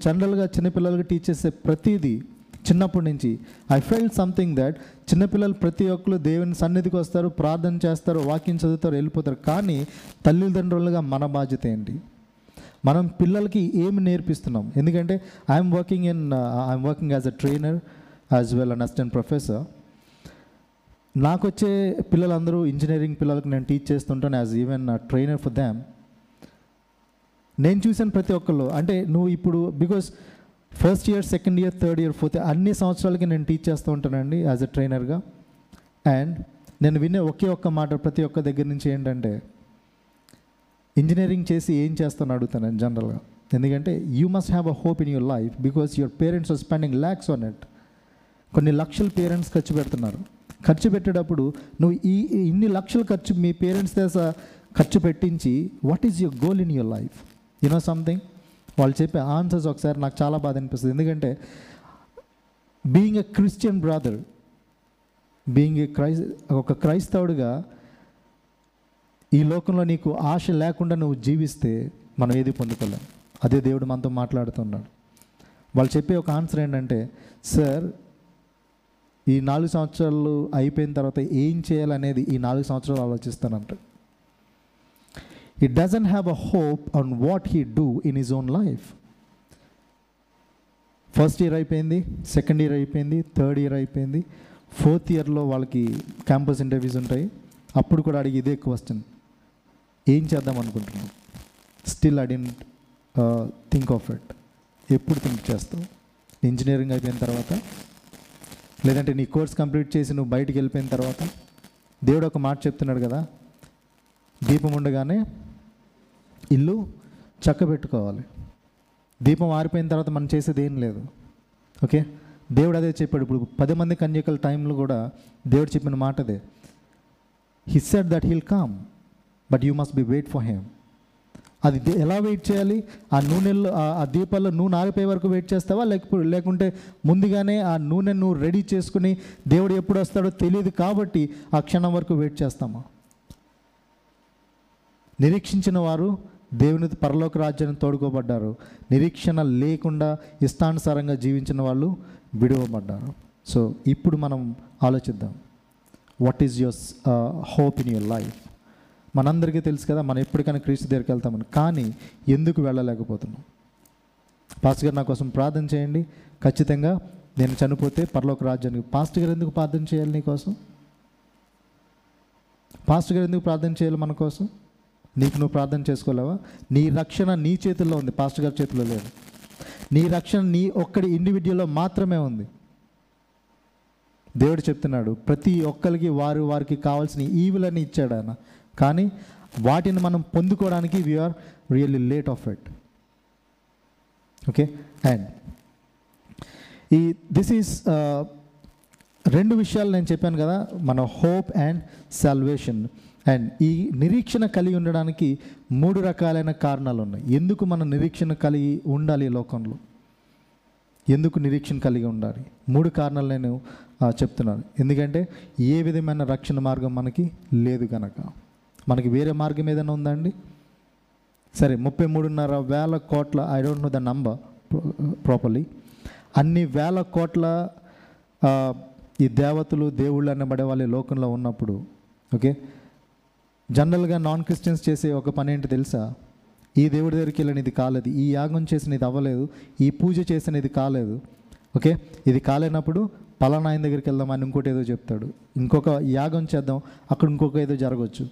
జనరల్గా చిన్నపిల్లలకి టీచ్ చేసే ప్రతిదీ చిన్నప్పటి నుంచి. ఐ ఫెల్ట్ సంథింగ్ దట్ చిన్నపిల్లలు ప్రతి ఒక్కరు దేవుని సన్నిధికి వస్తారు ప్రార్థన చేస్తారు వాక్యం చదువుతారు వెళ్ళిపోతారు. కానీ తల్లిదండ్రులుగా మన బాధ్యత ఏంటి? మనం పిల్లలకి ఏమి నేర్పిస్తున్నాం? ఎందుకంటే I'm working in I'm working as a trainer as well an assistant professor నాకు వచ్చే పిల్లలందరూ ఇంజనీరింగ్ పిల్లలకు నేను టీచ్ చేస్తుంటాను as even trainer for them నేను చూసాను ప్రతి ఒక్కళ్ళు. అంటే నువ్వు ఇప్పుడు because first year second year third year fourth అన్ని సంవత్సరాలకి నేను టీచ్ చేస్తూ ఉంటానండి యాజ్ అ ట్రైనర్గా అండ్ నేను వినే ఒకే ఒక్క మాట ప్రతి ఒక్క దగ్గర నుంచి ఏంటంటే ఇంజనీరింగ్ చేసి ఏం చేస్తాను అడుగుతాను జనరల్గా ఎందుకంటే you must have a hope in your life because your parents are spending lakhs on it కొన్ని లక్షలు పేరెంట్స్ ఖర్చు పెడుతున్నారు. ఖర్చు పెట్టేటప్పుడు నువ్వు ఈ ఇన్ని లక్షలు ఖర్చు మీ పేరెంట్స్ దేశ ఖర్చు పెట్టించి what is your goal in your life you know something వాళ్ళు చెప్పే ఆన్సర్స్ ఒకసారి నాకు చాలా బాధ అనిపిస్తుంది. ఎందుకంటే being a Christian brother being a క్రైస్ ఒక క్రైస్తవుడిగా ఈ లోకంలో నీకు ఆశ లేకుండా నువ్వు జీవిస్తే మనం ఏది పొందుకోలేం. అదే దేవుడు మనతో మాట్లాడుతున్నాడు వాళ్ళు చెప్పే ఒక ఆన్సర్ ఏంటంటే సార్ ఈ నాలుగు సంవత్సరాలు అయిపోయిన తర్వాత ఏం చేయాలనేది ఈ నాలుగు సంవత్సరాలు ఆలోచిస్తానంట it doesn't have a hope on what he do in his own life first year అయిపోయింది సెకండ్ ఇయర్ అయిపోయింది థర్డ్ ఇయర్ అయిపోయింది ఫోర్త్ ఇయర్లో వాళ్ళకి క్యాంపస్ ఇంటర్వ్యూస్ ఉంటాయి. అప్పుడు కూడా అడిగి ఇదే క్వశ్చన్ ఏం చేద్దాం అనుకుంటున్నాం still I don't think of it ఎప్పుడు థింక్ చేస్తావు? ఇంజనీరింగ్ అయిపోయిన తర్వాత? లేదంటే నీ కోర్స్ కంప్లీట్ చేసి నువ్వు బయటికి వెళ్ళిపోయిన తర్వాత? దేవుడు ఒక మాట చెప్తున్నాడు కదా దీపం ఉండగానే ఇల్లు చక్క పెట్టుకోవాలి దీపం ఆరిపోయిన తర్వాత మనం చేసేది ఏం లేదు. ఓకే? దేవుడు అదే చెప్పాడు. ఇప్పుడు పది మంది కన్యకల టైంలో కూడా దేవుడు చెప్పిన మాట అదే. He said that he'll come but you must be wait for him అది దే- ఎలా వెయిట్ చేయాలి? ఆ నూనెల్లో ఆ- ఆ దీపాల్లో నూనె ఆరిపోయే వరకు వెయిట్ చేస్తావా? లేకపోతే లేకుంటే ముందుగానే ఆ నూనె నువ్వు రెడీ చేసుకుని దేవుడు ఎప్పుడు వస్తాడో తెలియదు కాబట్టి ఆ క్షణం వరకు వెయిట్ చేస్తామా? నిరీక్షించిన వారు దేవుని పరలోక రాజ్యాన్ని తోడుకోబడ్డారు. నిరీక్షణ లేకుండా ఇష్టానుసారంగా జీవించిన వాళ్ళు విడువబడ్డారు. సో ఇప్పుడు మనం ఆలోచిద్దాం. What is your hope in your life మనందరికీ తెలుసు కదా మనం ఎప్పటికైనా క్రీస్తు దగ్గరికి వెళ్తామని. కానీ ఎందుకు వెళ్ళలేకపోతున్నాం? పాస్టర్ గారు నా కోసం ప్రార్థన చేయండి. ఖచ్చితంగా నేను చనిపోతే పరలోక రాజ్యానికి పాస్టర్ గారు ఎందుకు ప్రార్థన చేయాలి నీకోసం పాస్టర్ గారు ఎందుకు ప్రార్థన చేయాలి మన కోసం? నీకు నువ్వు ప్రార్థన చేసుకోలేవా? నీ రక్షణ నీ చేతుల్లో ఉంది. పాస్టర్ గారి చేతిలో లేదు. నీ రక్షణ నీ ఒక్కడి ఇండివిజువల్లో మాత్రమే ఉంది. దేవుడు చెప్తున్నాడు ప్రతి ఒక్కరికి వారు వారికి కావాల్సిన ఈవులని ఇచ్చాడు ఆయన. కానీ వాటిని మనం పొందుకోవడానికి we are really late of it okay and ఈ దిస్ ఈస్ uh, రెండు విషయాలు నేను చెప్పాను కదా మన హోప్ అండ్ సాల్వేషన్ అండ్ ఈ నిరీక్షణ కలిగి ఉండడానికి మూడు రకాలైన కారణాలు ఉన్నాయి. ఎందుకు మన నిరీక్షణ కలిగి ఉండాలి లోకంలో? ఎందుకు నిరీక్షణ కలిగి ఉండాలి? మూడు కారణాలు నేను చెప్తున్నాను. ఎందుకంటే ఏ విధమైన రక్షణ మార్గం మనకి లేదు కనుక మనకి వేరే మార్గం ఏదైనా ఉందండి సరే ముప్పై మూడున్నర వేల కోట్ల I don't know the number properly అన్ని వేల కోట్ల ఈ దేవతలు దేవుళ్ళు అనబడే వాళ్ళు లోకంలో ఉన్నప్పుడు ఓకే? జనరల్గా నాన్ క్రిస్టియన్స్ చేసే ఒక పని ఏంటి తెలుసా? ఈ దేవుడి దగ్గరికి వెళ్ళనిది కాలేదు ఈ యాగం చేసిన ఇది అవ్వలేదు ఈ పూజ చేసినది కాలేదు. ఓకే? ఇది కాలేనప్పుడు పలానా ఆయన దగ్గరికి వెళ్దాం అని ఇంకోటి ఏదో చెప్తాడు. ఇంకొక యాగం చేద్దాం అక్కడ ఇంకొక ఏదో జరగవచ్చు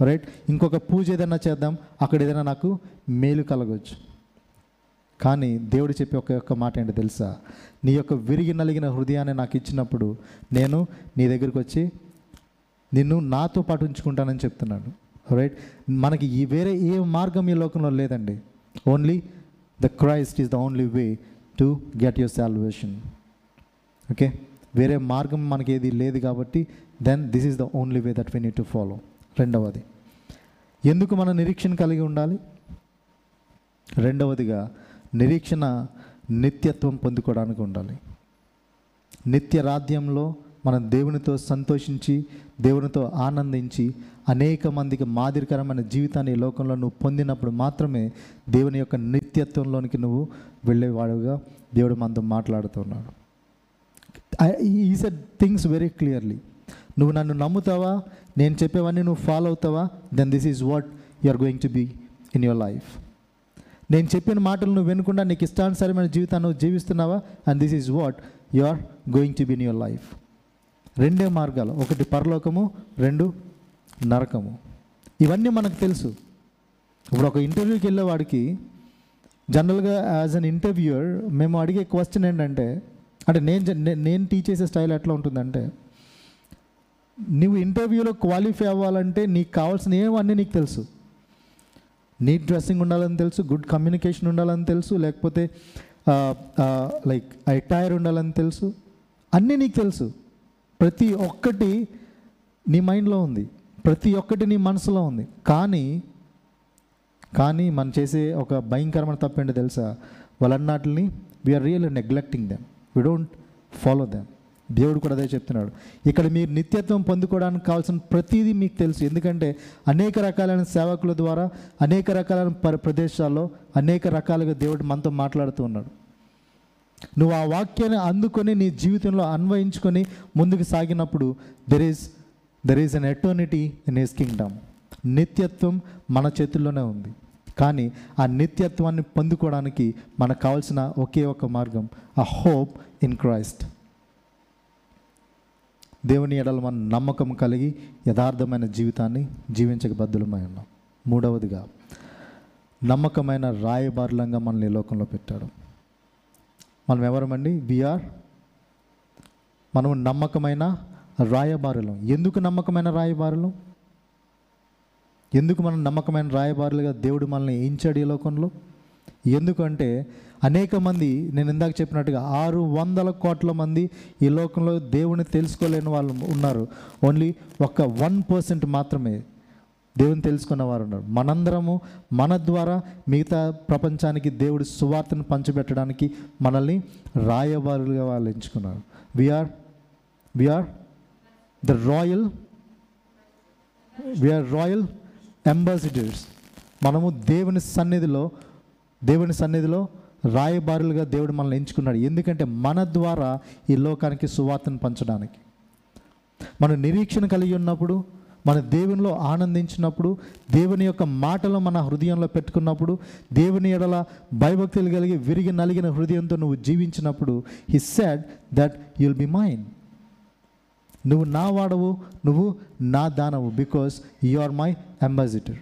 రైట్ ఇంకొక పూజ ఏదైనా చేద్దాం అక్కడ ఏదైనా నాకు మేలు కలగవచ్చు కానీ దేవుడు చెప్పే ఒక యొక్క మాట ఏంటో తెలుసా? నీ యొక్క విరిగి నలిగిన హృదయాన్ని నాకు ఇచ్చినప్పుడు నేను నీ దగ్గరికి వచ్చి నిన్ను నాతో పాటు ఉంచుకుంటానని చెప్తున్నాడు. రైట్ మనకి ఈ వేరే ఏ మార్గం ఈ లోకంలో లేదండి. Only the Christ is the only way to get your salvation okay వేరే మార్గం మనకి ఏది లేదు కాబట్టి then this is the only way that we need to follow రెండవది. ఎందుకు మన నిరీక్షణ కలిగి ఉండాలి? రెండవదిగా నిరీక్షణ నిత్యత్వం పొందుకోవడానికి ఉండాలి. నిత్య రాజ్యంలో మనం దేవునితో సంతోషించి దేవునితో ఆనందించి అనేక మందికి మాదిరికరమైన జీవితాన్ని ఈ లోకంలో నువ్వు పొందినప్పుడు మాత్రమే దేవుని యొక్క నిత్యత్వంలోనికి నువ్వు వెళ్ళేవాడుగా దేవుడు మనతో మాట్లాడుతున్నాడు ఈ సెడ్ థింగ్స్ వెరీ క్లియర్లీ నువ్వు నన్ను నమ్ముతావా? నేను చెప్పేవన్నీ నువ్వు ఫాలో అవుతావా? Then this is what you are going to be in your life నేను చెప్పిన మాటలు నువ్వు వినకుండా నీకు ఇష్టానుసారమైన జీవితాన్ని నువ్వు జీవిస్తున్నావా? And this is what you are going to be in your life రెండే మార్గాలు. ఒకటి పరలోకము రెండు నరకము. ఇవన్నీ మనకు తెలుసు. ఇప్పుడు ఒక ఇంటర్వ్యూకి వెళ్ళేవాడికి జనరల్గా యాజ్ అన్ ఇంటర్వ్యూయర్ మేము అడిగే క్వశ్చన్ ఏంటంటే అంటే నేను నేను టీచ్ చేసే స్టైల్ ఎట్లా ఉంటుందంటే నువ్వు ఇంటర్వ్యూలో క్వాలిఫై అవ్వాలంటే నీకు కావాల్సిన ఏమన్నీ నీకు తెలుసు. నీట్ డ్రెస్సింగ్ ఉండాలని తెలుసు గుడ్ కమ్యూనికేషన్ ఉండాలని తెలుసు లేకపోతే లైక్ అటైర్ ఉండాలని తెలుసు. అన్నీ నీకు తెలుసు. ప్రతి ఒక్కటి నీ మైండ్లో ఉంది. ప్రతి ఒక్కటి నీ మనసులో ఉంది. కానీ కానీ మనం చేసే ఒక భయంకరమైన తప్పేంటో తెలుసా? వాళ్ళన్నాటిని we are real neglecting them we don't follow them దేవుడు కూడా అదే చెప్తున్నాడు. ఇక్కడ మీరు నిత్యత్వం పొందుకోవడానికి కావాల్సిన ప్రతిదీ మీకు తెలుసు. ఎందుకంటే అనేక రకాలైన సేవకుల ద్వారా అనేక రకాలైన ప్రదేశాల్లో అనేక రకాలుగా దేవుడు మనతో మాట్లాడుతూ ఉన్నాడు. నువ్వు ఆ వాక్యాన్ని అందుకొని నీ జీవితంలో అన్వయించుకొని ముందుకు సాగినప్పుడు there is there is an eternity in his kingdom నిత్యత్వం మన చేతుల్లోనే ఉంది. కానీ ఆ నిత్యత్వాన్ని పొందుకోవడానికి మనకు కావాల్సిన ఒకే ఒక మార్గం ఆ హోప్ ఇన్ క్రైస్ట్ దేవుని ఎడల మన నమ్మకం కలిగి యథార్థమైన జీవితాన్ని జీవించక బద్దులమై ఉన్నాం. మూడవదిగా నమ్మకమైన రాయబారులంగా మనల్ని లోకంలో పెట్టాడు. మనం ఎవరమండి? విఆర్ మనము నమ్మకమైన రాయబారులం. ఎందుకు నమ్మకమైన రాయబారులం? ఎందుకు మనం నమ్మకమైన రాయబారులుగా దేవుడు మనల్ని ఎంచాడు ఈ లోకంలో? ఎందుకంటే అనేక మంది నేను ఇందాక చెప్పినట్టుగా ఆరు వందల కోట్ల మంది ఈ లోకంలో దేవుని తెలుసుకోలేని వాళ్ళు ఉన్నారు. ఓన్లీ ఒక వన్ పర్సెంట్ మాత్రమే. దేవుని తెలుసుకున్న వారు ఉన్నారు. మనందరము మన ద్వారా మిగతా ప్రపంచానికి దేవుడి సువార్తను పంచిపెట్టడానికి మనల్ని రాయబారులుగా వాళ్ళు ఎంచుకున్నారు. We are we are the royal we are royal ambassadors మనము దేవుని సన్నిధిలో దేవుని సన్నిధిలో రాయబారులుగా దేవుడు మనల్ని ఎంచుకున్నాడు. ఎందుకంటే మన ద్వారా ఈ లోకానికి సువార్తను పంచడానికి. మనం నిరీక్షణ కలిగి ఉన్నప్పుడు మన దేవునిలో ఆనందించినప్పుడు దేవుని యొక్క మాటలు మన హృదయంలో పెట్టుకున్నప్పుడు దేవుని ఎడల భయభక్తులు కలిగి విరిగి నలిగిన హృదయంతో నువ్వు జీవించినప్పుడు he said that you'll be mine నువ్వు నా వాడవు నువ్వు నా దానవు because you are my ambassador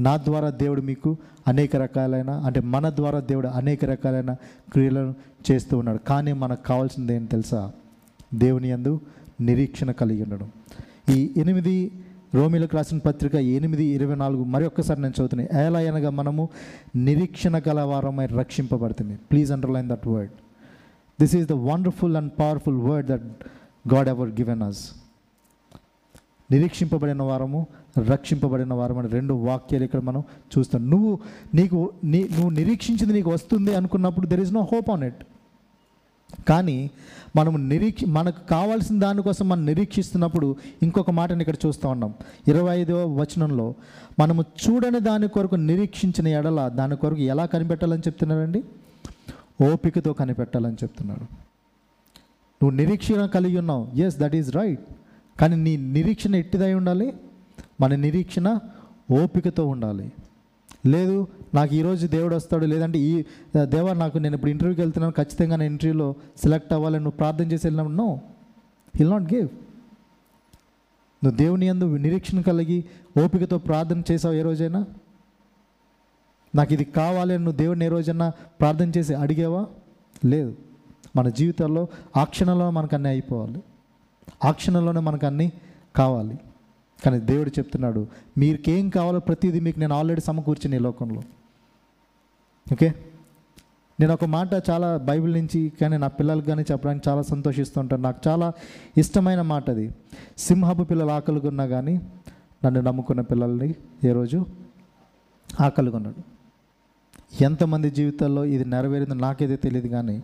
నా ద్వారా దేవుడు మీకు అనేక రకాలైన అంటే మన ద్వారా దేవుడు అనేక రకాలైన క్రియలను చేస్తూ ఉన్నాడు. కానీ మనకు కావాల్సింది ఏంటి తెలుసా? దేవుని యందు నిరీక్షణ కలిగి ఉండడం. ఈ ఎనిమిది రోమిలకు రాసిన పత్రిక ఎనిమిది ఇరవై నాలుగు మరి ఒక్కసారి నేను చదువుతున్నాను ఎలా అనగా మనము నిరీక్షణ కలవారమై రక్షింపబడుతుంది. Please underline that word this is the wonderful and powerful word that God ever given us నిరీక్షింపబడిన వారము రక్షింపబడిన వారం అని రెండు వాక్యాలు ఇక్కడ మనం చూస్తాం. నువ్వు నీకు నీ నువ్వు నిరీక్షించింది నీకు వస్తుంది అనుకున్నప్పుడు there is no hope on it కానీ మనం నిరీక్ష మనకు కావాల్సిన దానికోసం మనం నిరీక్షిస్తున్నప్పుడు ఇంకొక మాటని ఇక్కడ చూస్తూ ఉన్నాం. ఇరవై ఐదవ వచనంలో మనము చూడని దాని కొరకు నిరీక్షించిన ఎడల దాని కొరకు ఎలా కనిపెట్టాలని చెప్తున్నారండి? ఓపికతో కనిపెట్టాలని చెప్తున్నాడు. నువ్వు నిరీక్షణ కలిగి ఉన్నావు. ఎస్ దట్ ఈజ్ రైట్ కానీ నీ నిరీక్షణ ఎట్టిదై ఉండాలి? మన నిరీక్షణ ఓపికతో ఉండాలి. లేదు నాకు ఈరోజు దేవుడు వస్తాడు లేదంటే ఈ దేవా నాకు నేను ఇప్పుడు ఇంటర్వ్యూకి వెళ్తున్నాను ఖచ్చితంగా నేను ఇంటర్వ్యూలో సెలెక్ట్ అవ్వాలని నువ్వు ప్రార్థన చేసి వెళ్ళినప్పుడు నో హిల్ నాట్ గివ్ నువ్వు దేవుని అందు నిరీక్షణ కలిగి ఓపికతో ప్రార్థన చేసావు ఏ రోజైనా? నాకు ఇది కావాలి అని నువ్వు దేవుడిని ఏ రోజైనా ప్రార్థన చేసి అడిగావా? లేదు. మన జీవితాల్లో ఆ క్షణంలో మనకు అన్నీ అయిపోవాలి. ఆ క్షణంలోనే మనకు అన్నీ కావాలి. కానీ దేవుడు చెప్తున్నాడు మీకేం కావాలో ప్రతిదీ మీకు నేను ఆల్రెడీ సమకూర్చిన ఈ లోకంలో. ఓకే? నేను ఒక మాట చాలా బైబిల్ నుంచి కానీ నా పిల్లలకు కానీ చెప్పడానికి చాలా సంతోషిస్తుంటాను. నాకు చాలా ఇష్టమైన మాట అది. సింహపు పిల్లలు ఆకలిగొన్నా కానీ నన్ను నమ్ముకున్న పిల్లల్ని ఏ రోజు ఆకలిగొన్నాడు ఎంతమంది జీవితాల్లో ఇది నెరవేరిందో నాకైతే తెలియదు కానీ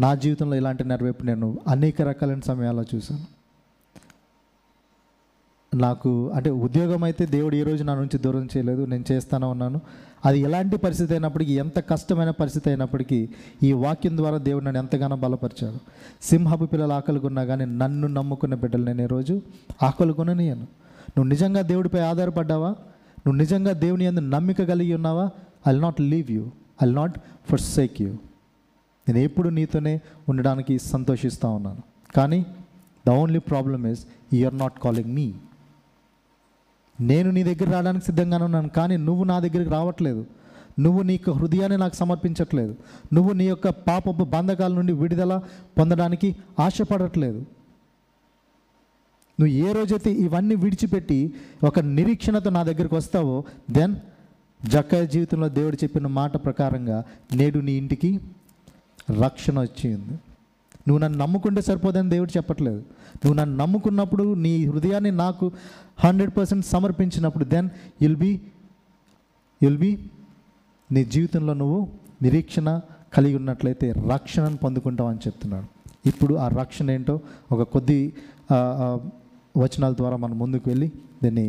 నా జీవితంలో ఇలాంటి నెరవేర్పు నేను అనేక రకాలైన సమయాల్లో చూశాను. నాకు అంటే ఉద్యోగం అయితే దేవుడు ఈరోజు రోజు నా నుంచి దూరం చేయలేదు. నేను చేస్తానే ఉన్నాను. అది ఎలాంటి పరిస్థితి అయినప్పటికీ ఎంత కష్టమైన పరిస్థితి అయినప్పటికీ ఈ వాక్యం ద్వారా దేవుడు నన్ను ఎంతగానో బలపరిచాడు. సింహపు పిల్లలు ఆకలికున్నా కానీ నన్ను నమ్ముకున్న బిడ్డలు నేను ఈరోజు ఆకలిగొననియను నువ్వు నిజంగా దేవుడిపై ఆధారపడ్డావా? నువ్వు నిజంగా దేవుని అందు నమ్మిక కలిగి ఉన్నావా? I not leave you I not forsake you నేను ఎప్పుడు నీతోనే ఉండడానికి సంతోషిస్తూ ఉన్నాను. కానీ the only problem is you are not calling me నేను నీ దగ్గర రావడానికి సిద్ధంగానే ఉన్నాను కానీ నువ్వు నా దగ్గరికి రావట్లేదు. నువ్వు నీ యొక్క హృదయాన్ని నాకు సమర్పించట్లేదు. నువ్వు నీ యొక్క పాపపు బంధకాల నుండి విడుదల పొందడానికి ఆశపడట్లేదు. నువ్వు ఏ రోజైతే ఇవన్నీ విడిచిపెట్టి ఒక నిరీక్షణతో నా దగ్గరికి వస్తావో దెన్ జక్కయ్య జీవితంలో దేవుడు చెప్పిన మాట ప్రకారంగా నేడు నీ ఇంటికి రక్షణ వచ్చింది. నువ్వు నన్ను నమ్ముకుంటే సరిపోదని దేవుడు చెప్పట్లేదు. నువ్వు నన్ను నమ్ముకున్నప్పుడు నీ హృదయాన్ని నాకు hundred percent సమర్పించినప్పుడు then you'll be you'll be నీ జీవితంలో నువ్వు నిరీక్షణ కలిగి ఉన్నట్లయితే రక్షణను పొందుకుంటావు అని చెప్తున్నాడు. ఇప్పుడు ఆ రక్షణ ఏంటో ఒక కొద్ది వచనాల ద్వారా మనం ముందుకు వెళ్ళి దీన్ని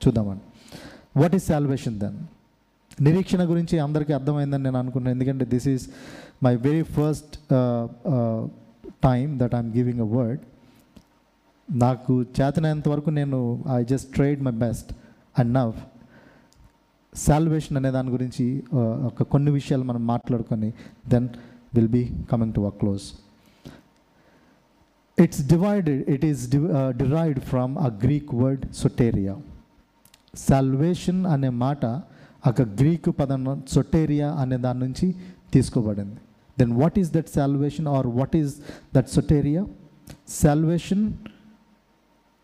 చూద్దామని వాట్ ఈస్ సాల్వేషన్ దెన్ నిరీక్షణ గురించి అందరికీ అర్థమైందని నేను అనుకున్నాను. ఎందుకంటే this is my very first time that I'm giving a word నాకు చేతనైనంత వరకు నేను I just tried my best and now salvation అనే దాని గురించి ఒక కొన్ని విషయాలు మనం మాట్లాడుకొని then will be coming to a close it's divided it is derived from a Greek word soteria salvation అనే మాట ఒక గ్రీకు పదం సొటేరియా అనే దాని నుంచి తీసుకోబడింది. Then what is that salvation or what is that soteria salvation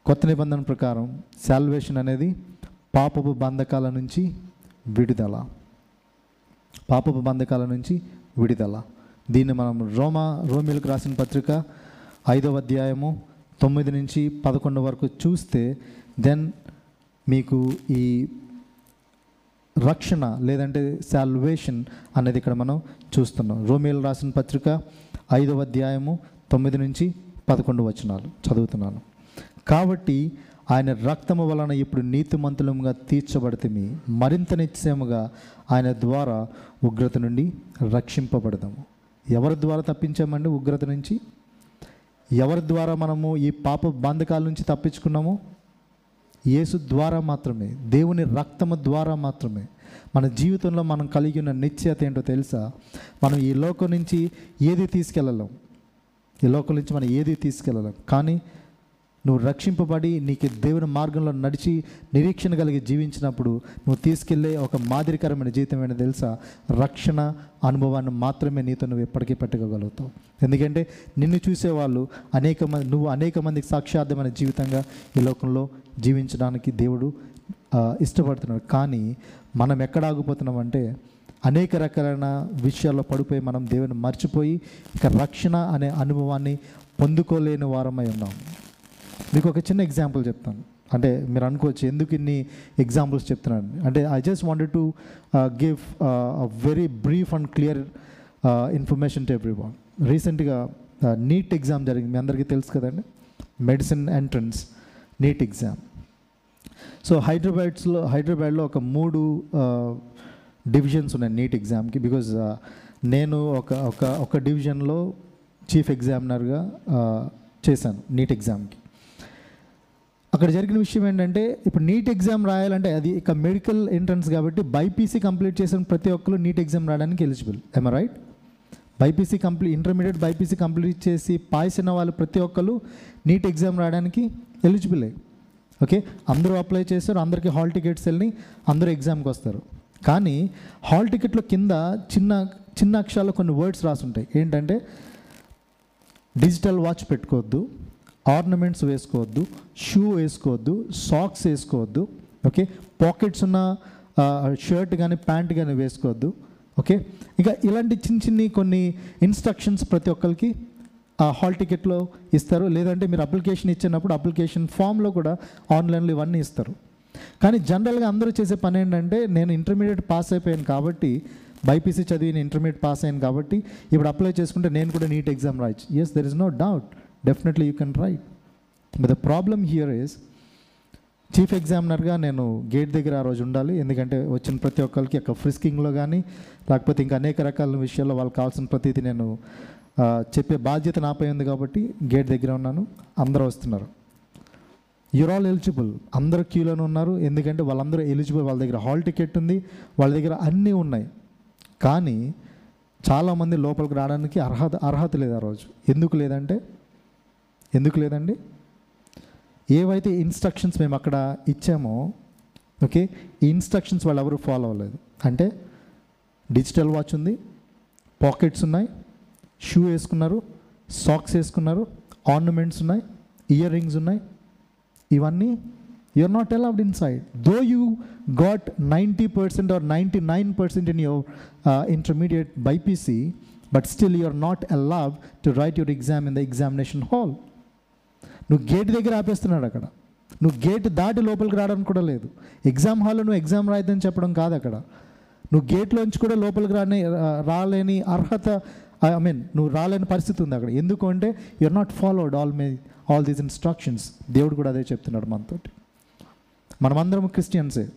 కొత్త నిబంధన ప్రకారం సాల్వేషన్ అనేది పాపపు బంధకాల నుంచి విడుదల. పాపపు బంధకాల నుంచి విడుదల. దీన్ని మనం రోమా రోమిలకు రాసిన పత్రిక ఐదవ అధ్యాయము తొమ్మిది నుంచి పదకొండు వరకు చూస్తే దెన్ మీకు ఈ రక్షణ లేదంటే శాల్వేషన్ అనేది ఇక్కడ మనం చూస్తున్నాం. రోమేలు రాసిన పత్రిక ఐదవ అధ్యాయము తొమ్మిది నుంచి పదకొండు వచనాలు చదువుతున్నాను. కాబట్టి ఆయన రక్తము వలన ఇప్పుడు నీతిమంతులముగా తీర్చబడితే మరింత నిశ్చయముగా ఆయన ద్వారా ఉగ్రత నుండి రక్షింపబడదాము. ఎవరి ద్వారా తప్పించామండి ఉగ్రత నుంచి? ఎవరి ద్వారా మనము ఈ పాప బంధకాల నుంచి తప్పించుకున్నాము? యేసు ద్వారా మాత్రమే దేవుని రక్తము ద్వారా మాత్రమే మన జీవితంలో మనం కలిగి ఉన్న నిశ్చయత ఏంటో తెలుసా? మనం ఈ లోకం నుంచి ఏది తీసుకెళ్ళలేం ఈ లోకం నుంచి మనం ఏది తీసుకెళ్ళలేం కానీ నువ్వు రక్షింపబడి నీకు దేవుని మార్గంలో నడిచి నిరీక్షణ కలిగి జీవించినప్పుడు నువ్వు తీసుకెళ్ళే ఒక మాదిరికరమైన జీవితం ఏంటో తెలుసా? రక్షణ అనుభవాన్ని మాత్రమే నీతో నువ్వు ఎప్పటికీ పెట్టుకోగలుగుతావు. ఎందుకంటే నిన్ను చూసేవాళ్ళు అనేక మంది నువ్వు అనేక మందికి సాక్షార్థమైన జీవితంగా ఈ లోకంలో జీవించడానికి దేవుడు ఇష్టపడుతున్నాడు. కానీ మనం ఎక్కడ ఆగిపోతున్నామంటే అనేక రకాలైన విషయాల్లో పడిపోయి మనం దేవుని మర్చిపోయి ఇక రక్షణ అనే అనుభవాన్ని పొందుకోలేని వారమై ఉన్నాం. మీకు ఒక చిన్న ఎగ్జాంపుల్ చెప్తాను. అంటే మీరు అనుకోవచ్చు ఎందుకు ఇన్ని ఎగ్జాంపుల్స్ చెప్తున్నాను అంటే I just wanted to give very brief and clear information to everyone రీసెంట్గా నీట్ ఎగ్జామ్ జరిగింది. మీ అందరికీ తెలుసు కదండి? Medicine entrance NEET exam so హైదరాబాద్స్లో హైదరాబాద్లో ఒక మూడు uh, డివిజన్స్ ఉన్నాయి నీట్ ఎగ్జామ్కి బికాజ్ నేను ఒక ఒక ఒక డివిజన్లో చీఫ్ ఎగ్జామినర్గా చేశాను నీట్ ఎగ్జామ్కి అక్కడ జరిగిన విషయం ఏంటంటే ఇప్పుడు నీట్ ఎగ్జామ్ రాయాలంటే అది ఇక మెడికల్ ఎంట్రన్స్ కాబట్టి బైపీసీ కంప్లీట్ చేసిన ప్రతి ఒక్కరు నీట్ ఎగ్జామ్ రాయడానికి eligible. ఎమ right BiPC complete intermediate BiPC complete చేసి పాస్ అయిన వాళ్ళు ప్రతి ఒక్కరు నీట్ ఎగ్జామ్ రాయడానికి ఎలిజిబులే. ఓకే అందరూ అప్లై చేస్తారు అందరికీ హాల్ టికెట్స్ వెళ్ళి అందరూ ఎగ్జామ్కి వస్తారు. కానీ హాల్ టికెట్లో కింద చిన్న చిన్న అక్షరాల్లో కొన్ని వర్డ్స్ రాసుంటాయి. ఏంటంటే డిజిటల్ వాచ్ పెట్టుకోవద్దు ఆర్నమెంట్స్ వేసుకోవద్దు షూ వేసుకోవద్దు సాక్స్ వేసుకోవద్దు ఓకే పాకెట్స్ ఉన్న షర్ట్ కానీ ప్యాంట్ కానీ వేసుకోవద్దు ఓకే ఇంకా ఇలాంటి చిన్న చిన్ని కొన్ని ఇన్స్ట్రక్షన్స్ ప్రతి ఒక్కరికి ఆ హాల్ టికెట్లో ఇస్తారు. లేదంటే మీరు అప్లికేషన్ ఇచ్చినప్పుడు అప్లికేషన్ ఫామ్లో కూడా ఆన్లైన్లో ఇవన్నీ ఇస్తారు. కానీ జనరల్గా అందరూ చేసే పని ఏంటంటే నేను ఇంటర్మీడియట్ పాస్ అయిపోయాను కాబట్టి బైపీసీ చదివి నేను ఇంటర్మీడియట్ పాస్ అయ్యాను కాబట్టి ఇప్పుడు అప్లై చేసుకుంటే నేను కూడా నీట్ ఎగ్జామ్ రాయొచ్చు. Yes there is no doubt definitely you can write but the problem here is chief ఎగ్జామినర్గా నేను గేట్ దగ్గర ఆ రోజు ఉండాలి. ఎందుకంటే వచ్చిన ప్రతి ఒక్కరికి అక్కడ ఫ్రిస్కింగ్లో కానీ లేకపోతే ఇంకా అనేక రకాల విషయాల్లో వాళ్ళకి కావాల్సిన ప్రతిదీ నేను చెప్పే బాధ్యత నాపై ఉంది కాబట్టి గేట్ దగ్గర ఉన్నాను. అందరూ వస్తున్నారు. యూర్ ఆల్ ఎలిజిబుల్ అందరు క్యూలోనే ఉన్నారు. ఎందుకంటే వాళ్ళందరూ ఎలిజిబుల్ వాళ్ళ దగ్గర హాల్ టికెట్ ఉంది. వాళ్ళ దగ్గర అన్నీ ఉన్నాయి. కానీ చాలామంది లోపలికి రావడానికి అర్హత అర్హత లేదు ఆ రోజు. ఎందుకు లేదంటే ఎందుకు లేదండి? ఏవైతే ఇన్స్ట్రక్షన్స్ మేము అక్కడ ఇచ్చామో ఓకే ఈ ఇన్స్ట్రక్షన్స్ వాళ్ళు ఎవరు ఫాలో అవ్వలేదు. అంటే డిజిటల్ వాచ్ ఉంది పాకెట్స్ ఉన్నాయి షూ వేసుకున్నారు సాక్స్ వేసుకున్నారు ఆర్నమెంట్స్ ఉన్నాయి ఇయర్ రింగ్స్ ఉన్నాయి. ఇవన్నీ you are not allowed inside though you got ninety percent or ninety nine percent in your intermediate BiPC but still you are not allowed to write your exam in the examination hall నువ్వు గేట్ దగ్గర ఆపేస్తున్నాడు అక్కడ. నువ్వు గేట్ దాటి లోపలికి రావడానికి కూడా లేదు. ఎగ్జామ్ హాల్లో నువ్వు ఎగ్జామ్ రాయద్దని చెప్పడం కాదు అక్కడ. నువ్వు గేట్లోంచి కూడా లోపలికి రాని రాలేని అర్హత ఐ మీన్ నువ్వు రాలేని పరిస్థితి ఉంది అక్కడ. ఎందుకు అంటే you are not followed all may all these instructions దేవుడు కూడా అదే చెప్తున్నాడు మనతో మనమందరం క్రిస్టియన్సే.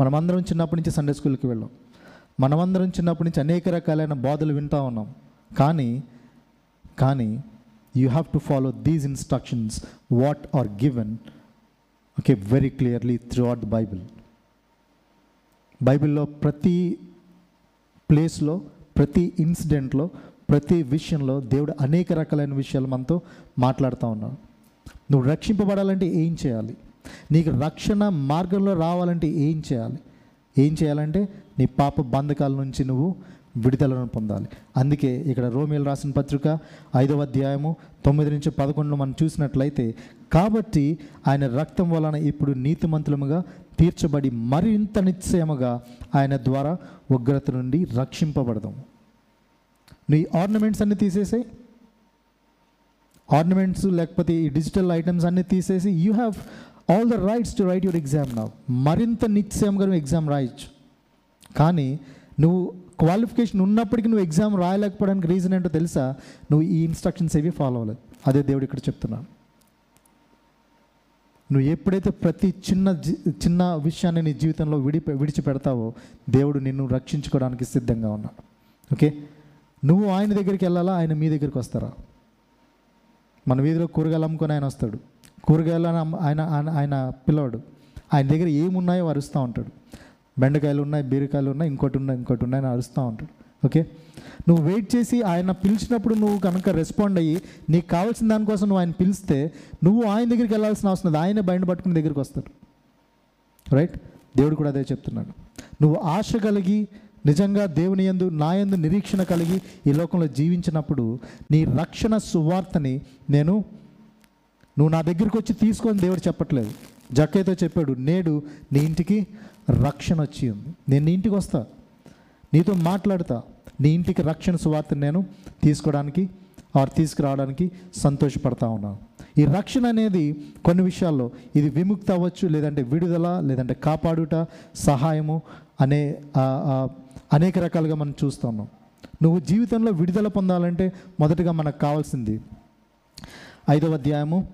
మనమందరం చిన్నప్పటి నుంచి సండే స్కూల్కి వెళ్ళాం. మనమందరం చిన్నప్పటి నుంచి అనేక రకాలైన బోధలు వింటూ ఉన్నాం. కానీ కానీ you have to follow these instructions what are given okay very clearly throughout the Bible బైబిల్లో ప్రతి ప్లేస్లో ప్రతి ఇన్సిడెంట్లో ప్రతి విషయంలో దేవుడు అనేక రకాలైన విషయాలు మనతో మాట్లాడుతూ ఉన్నాడు. నువ్వు రక్షింపబడాలంటే ఏం చేయాలి? నీకు రక్షణ మార్గంలో రావాలంటే ఏం చేయాలి? ఏం చేయాలంటే నీ పాప బంధకాల నుంచి నువ్వు విడుదలను పొందాలి. అందుకే ఇక్కడ రోమిల్ రాసిన పత్రిక ఐదవ అధ్యాయము తొమ్మిది నుంచి పదకొండులో మనం చూసినట్లయితే కాబట్టి ఆయన రక్తం వలన ఇప్పుడు నీతిమంతులముగా తీర్చబడి మరింత నిశ్చయముగా ఆయన ద్వారా ఉగ్రత నుండి రక్షింపబడదాం నీ ఆర్నమెంట్స్ అన్ని తీసేసాయి ఆర్నమెంట్స్ లేకపోతే ఈ డిజిటల్ ఐటమ్స్ అన్ని తీసేసి you have all the rights to write your exam నా మరింత నిశ్చయంగా నువ్వు ఎగ్జామ్ రాయొచ్చు. కానీ నువ్వు క్వాలిఫికేషన్ ఉన్నప్పటికీ నువ్వు ఎగ్జామ్ రాయలేకపోవడానికి రీజన్ ఏంటో తెలుసా? నువ్వు ఈ ఇన్స్ట్రక్షన్స్ ఏవి ఫాలో అవ్వలేదు. అదే దేవుడు ఇక్కడ చెప్తున్నాను నువ్వు ఎప్పుడైతే ప్రతి చిన్న జీ- చిన్న విషయాన్ని నీ జీవితంలో విడి విడిచిపెడతావో దేవుడు నిన్ను రక్షించుకోవడానికి సిద్ధంగా ఉన్నాడు. ఓకే? నువ్వు ఆయన దగ్గరికి వెళ్ళాలా? ఆయన మీ దగ్గరికి వస్తారా? మన వీధిలో కూరగాయలు అమ్ముకొని ఆయన వస్తాడు. కూరగాయలు ఆయన ఆయన ఆయన పిల్లవాడు ఆయన దగ్గర ఏమున్నాయో అరుస్తూ ఉంటాడు. బెండకాయలు ఉన్నాయి బీరకాయలు ఉన్నాయి ఇంకోటి ఉన్నాయి ఇంకోటి ఉన్నాయి అని అరుస్తూ ఉంటాడు. ఓకే? నువ్వు వెయిట్ చేసి ఆయన పిలిచినప్పుడు నువ్వు కనుక రెస్పాండ్ అయ్యి నీకు కావాల్సిన దానికోసం నువ్వు ఆయన పిలిస్తే నువ్వు ఆయన దగ్గరికి వెళ్ళాల్సిన అవసరం లేదు. ఆయన బయట పట్టుకుని దగ్గరికి వస్తాడు. రైట్ దేవుడు కూడా అదే చెప్తున్నాడు. నువ్వు ఆశ కలిగి నిజంగా దేవుని యందు నా యందు నిరీక్షణ కలిగి ఈ లోకంలో జీవించినప్పుడు నీ రక్షణ సువార్తని నేను నువ్వు నా దగ్గరికి వచ్చి తీసుకొని దేవుడు చెప్పట్లేదు. జక్కయ్యతో చెప్పాడు నేడు నీ ఇంటికి రక్షణ వచ్చి ఉంది. నేను నీ ఇంటికి వస్తా. నీతో మాట్లాడతా. నీ ఇంటికి రక్షణ సువార్తను నేను తీసుకోవడానికి ఆర్ తీసుకురావడానికి సంతోషపడతా ఉన్నాను ఈ రక్షణ అనేది కొన్ని విషయాల్లో ఇది విముక్త అవ్వచ్చు లేదంటే విడుదల లేదంటే కాపాడుట సహాయము అనే అనేక రకాలుగా మనం చూస్తున్నాం నువ్వు జీవితంలో విడుదల పొందాలంటే మొదటగా మనకు కావాల్సింది ఐదవ అధ్యాయము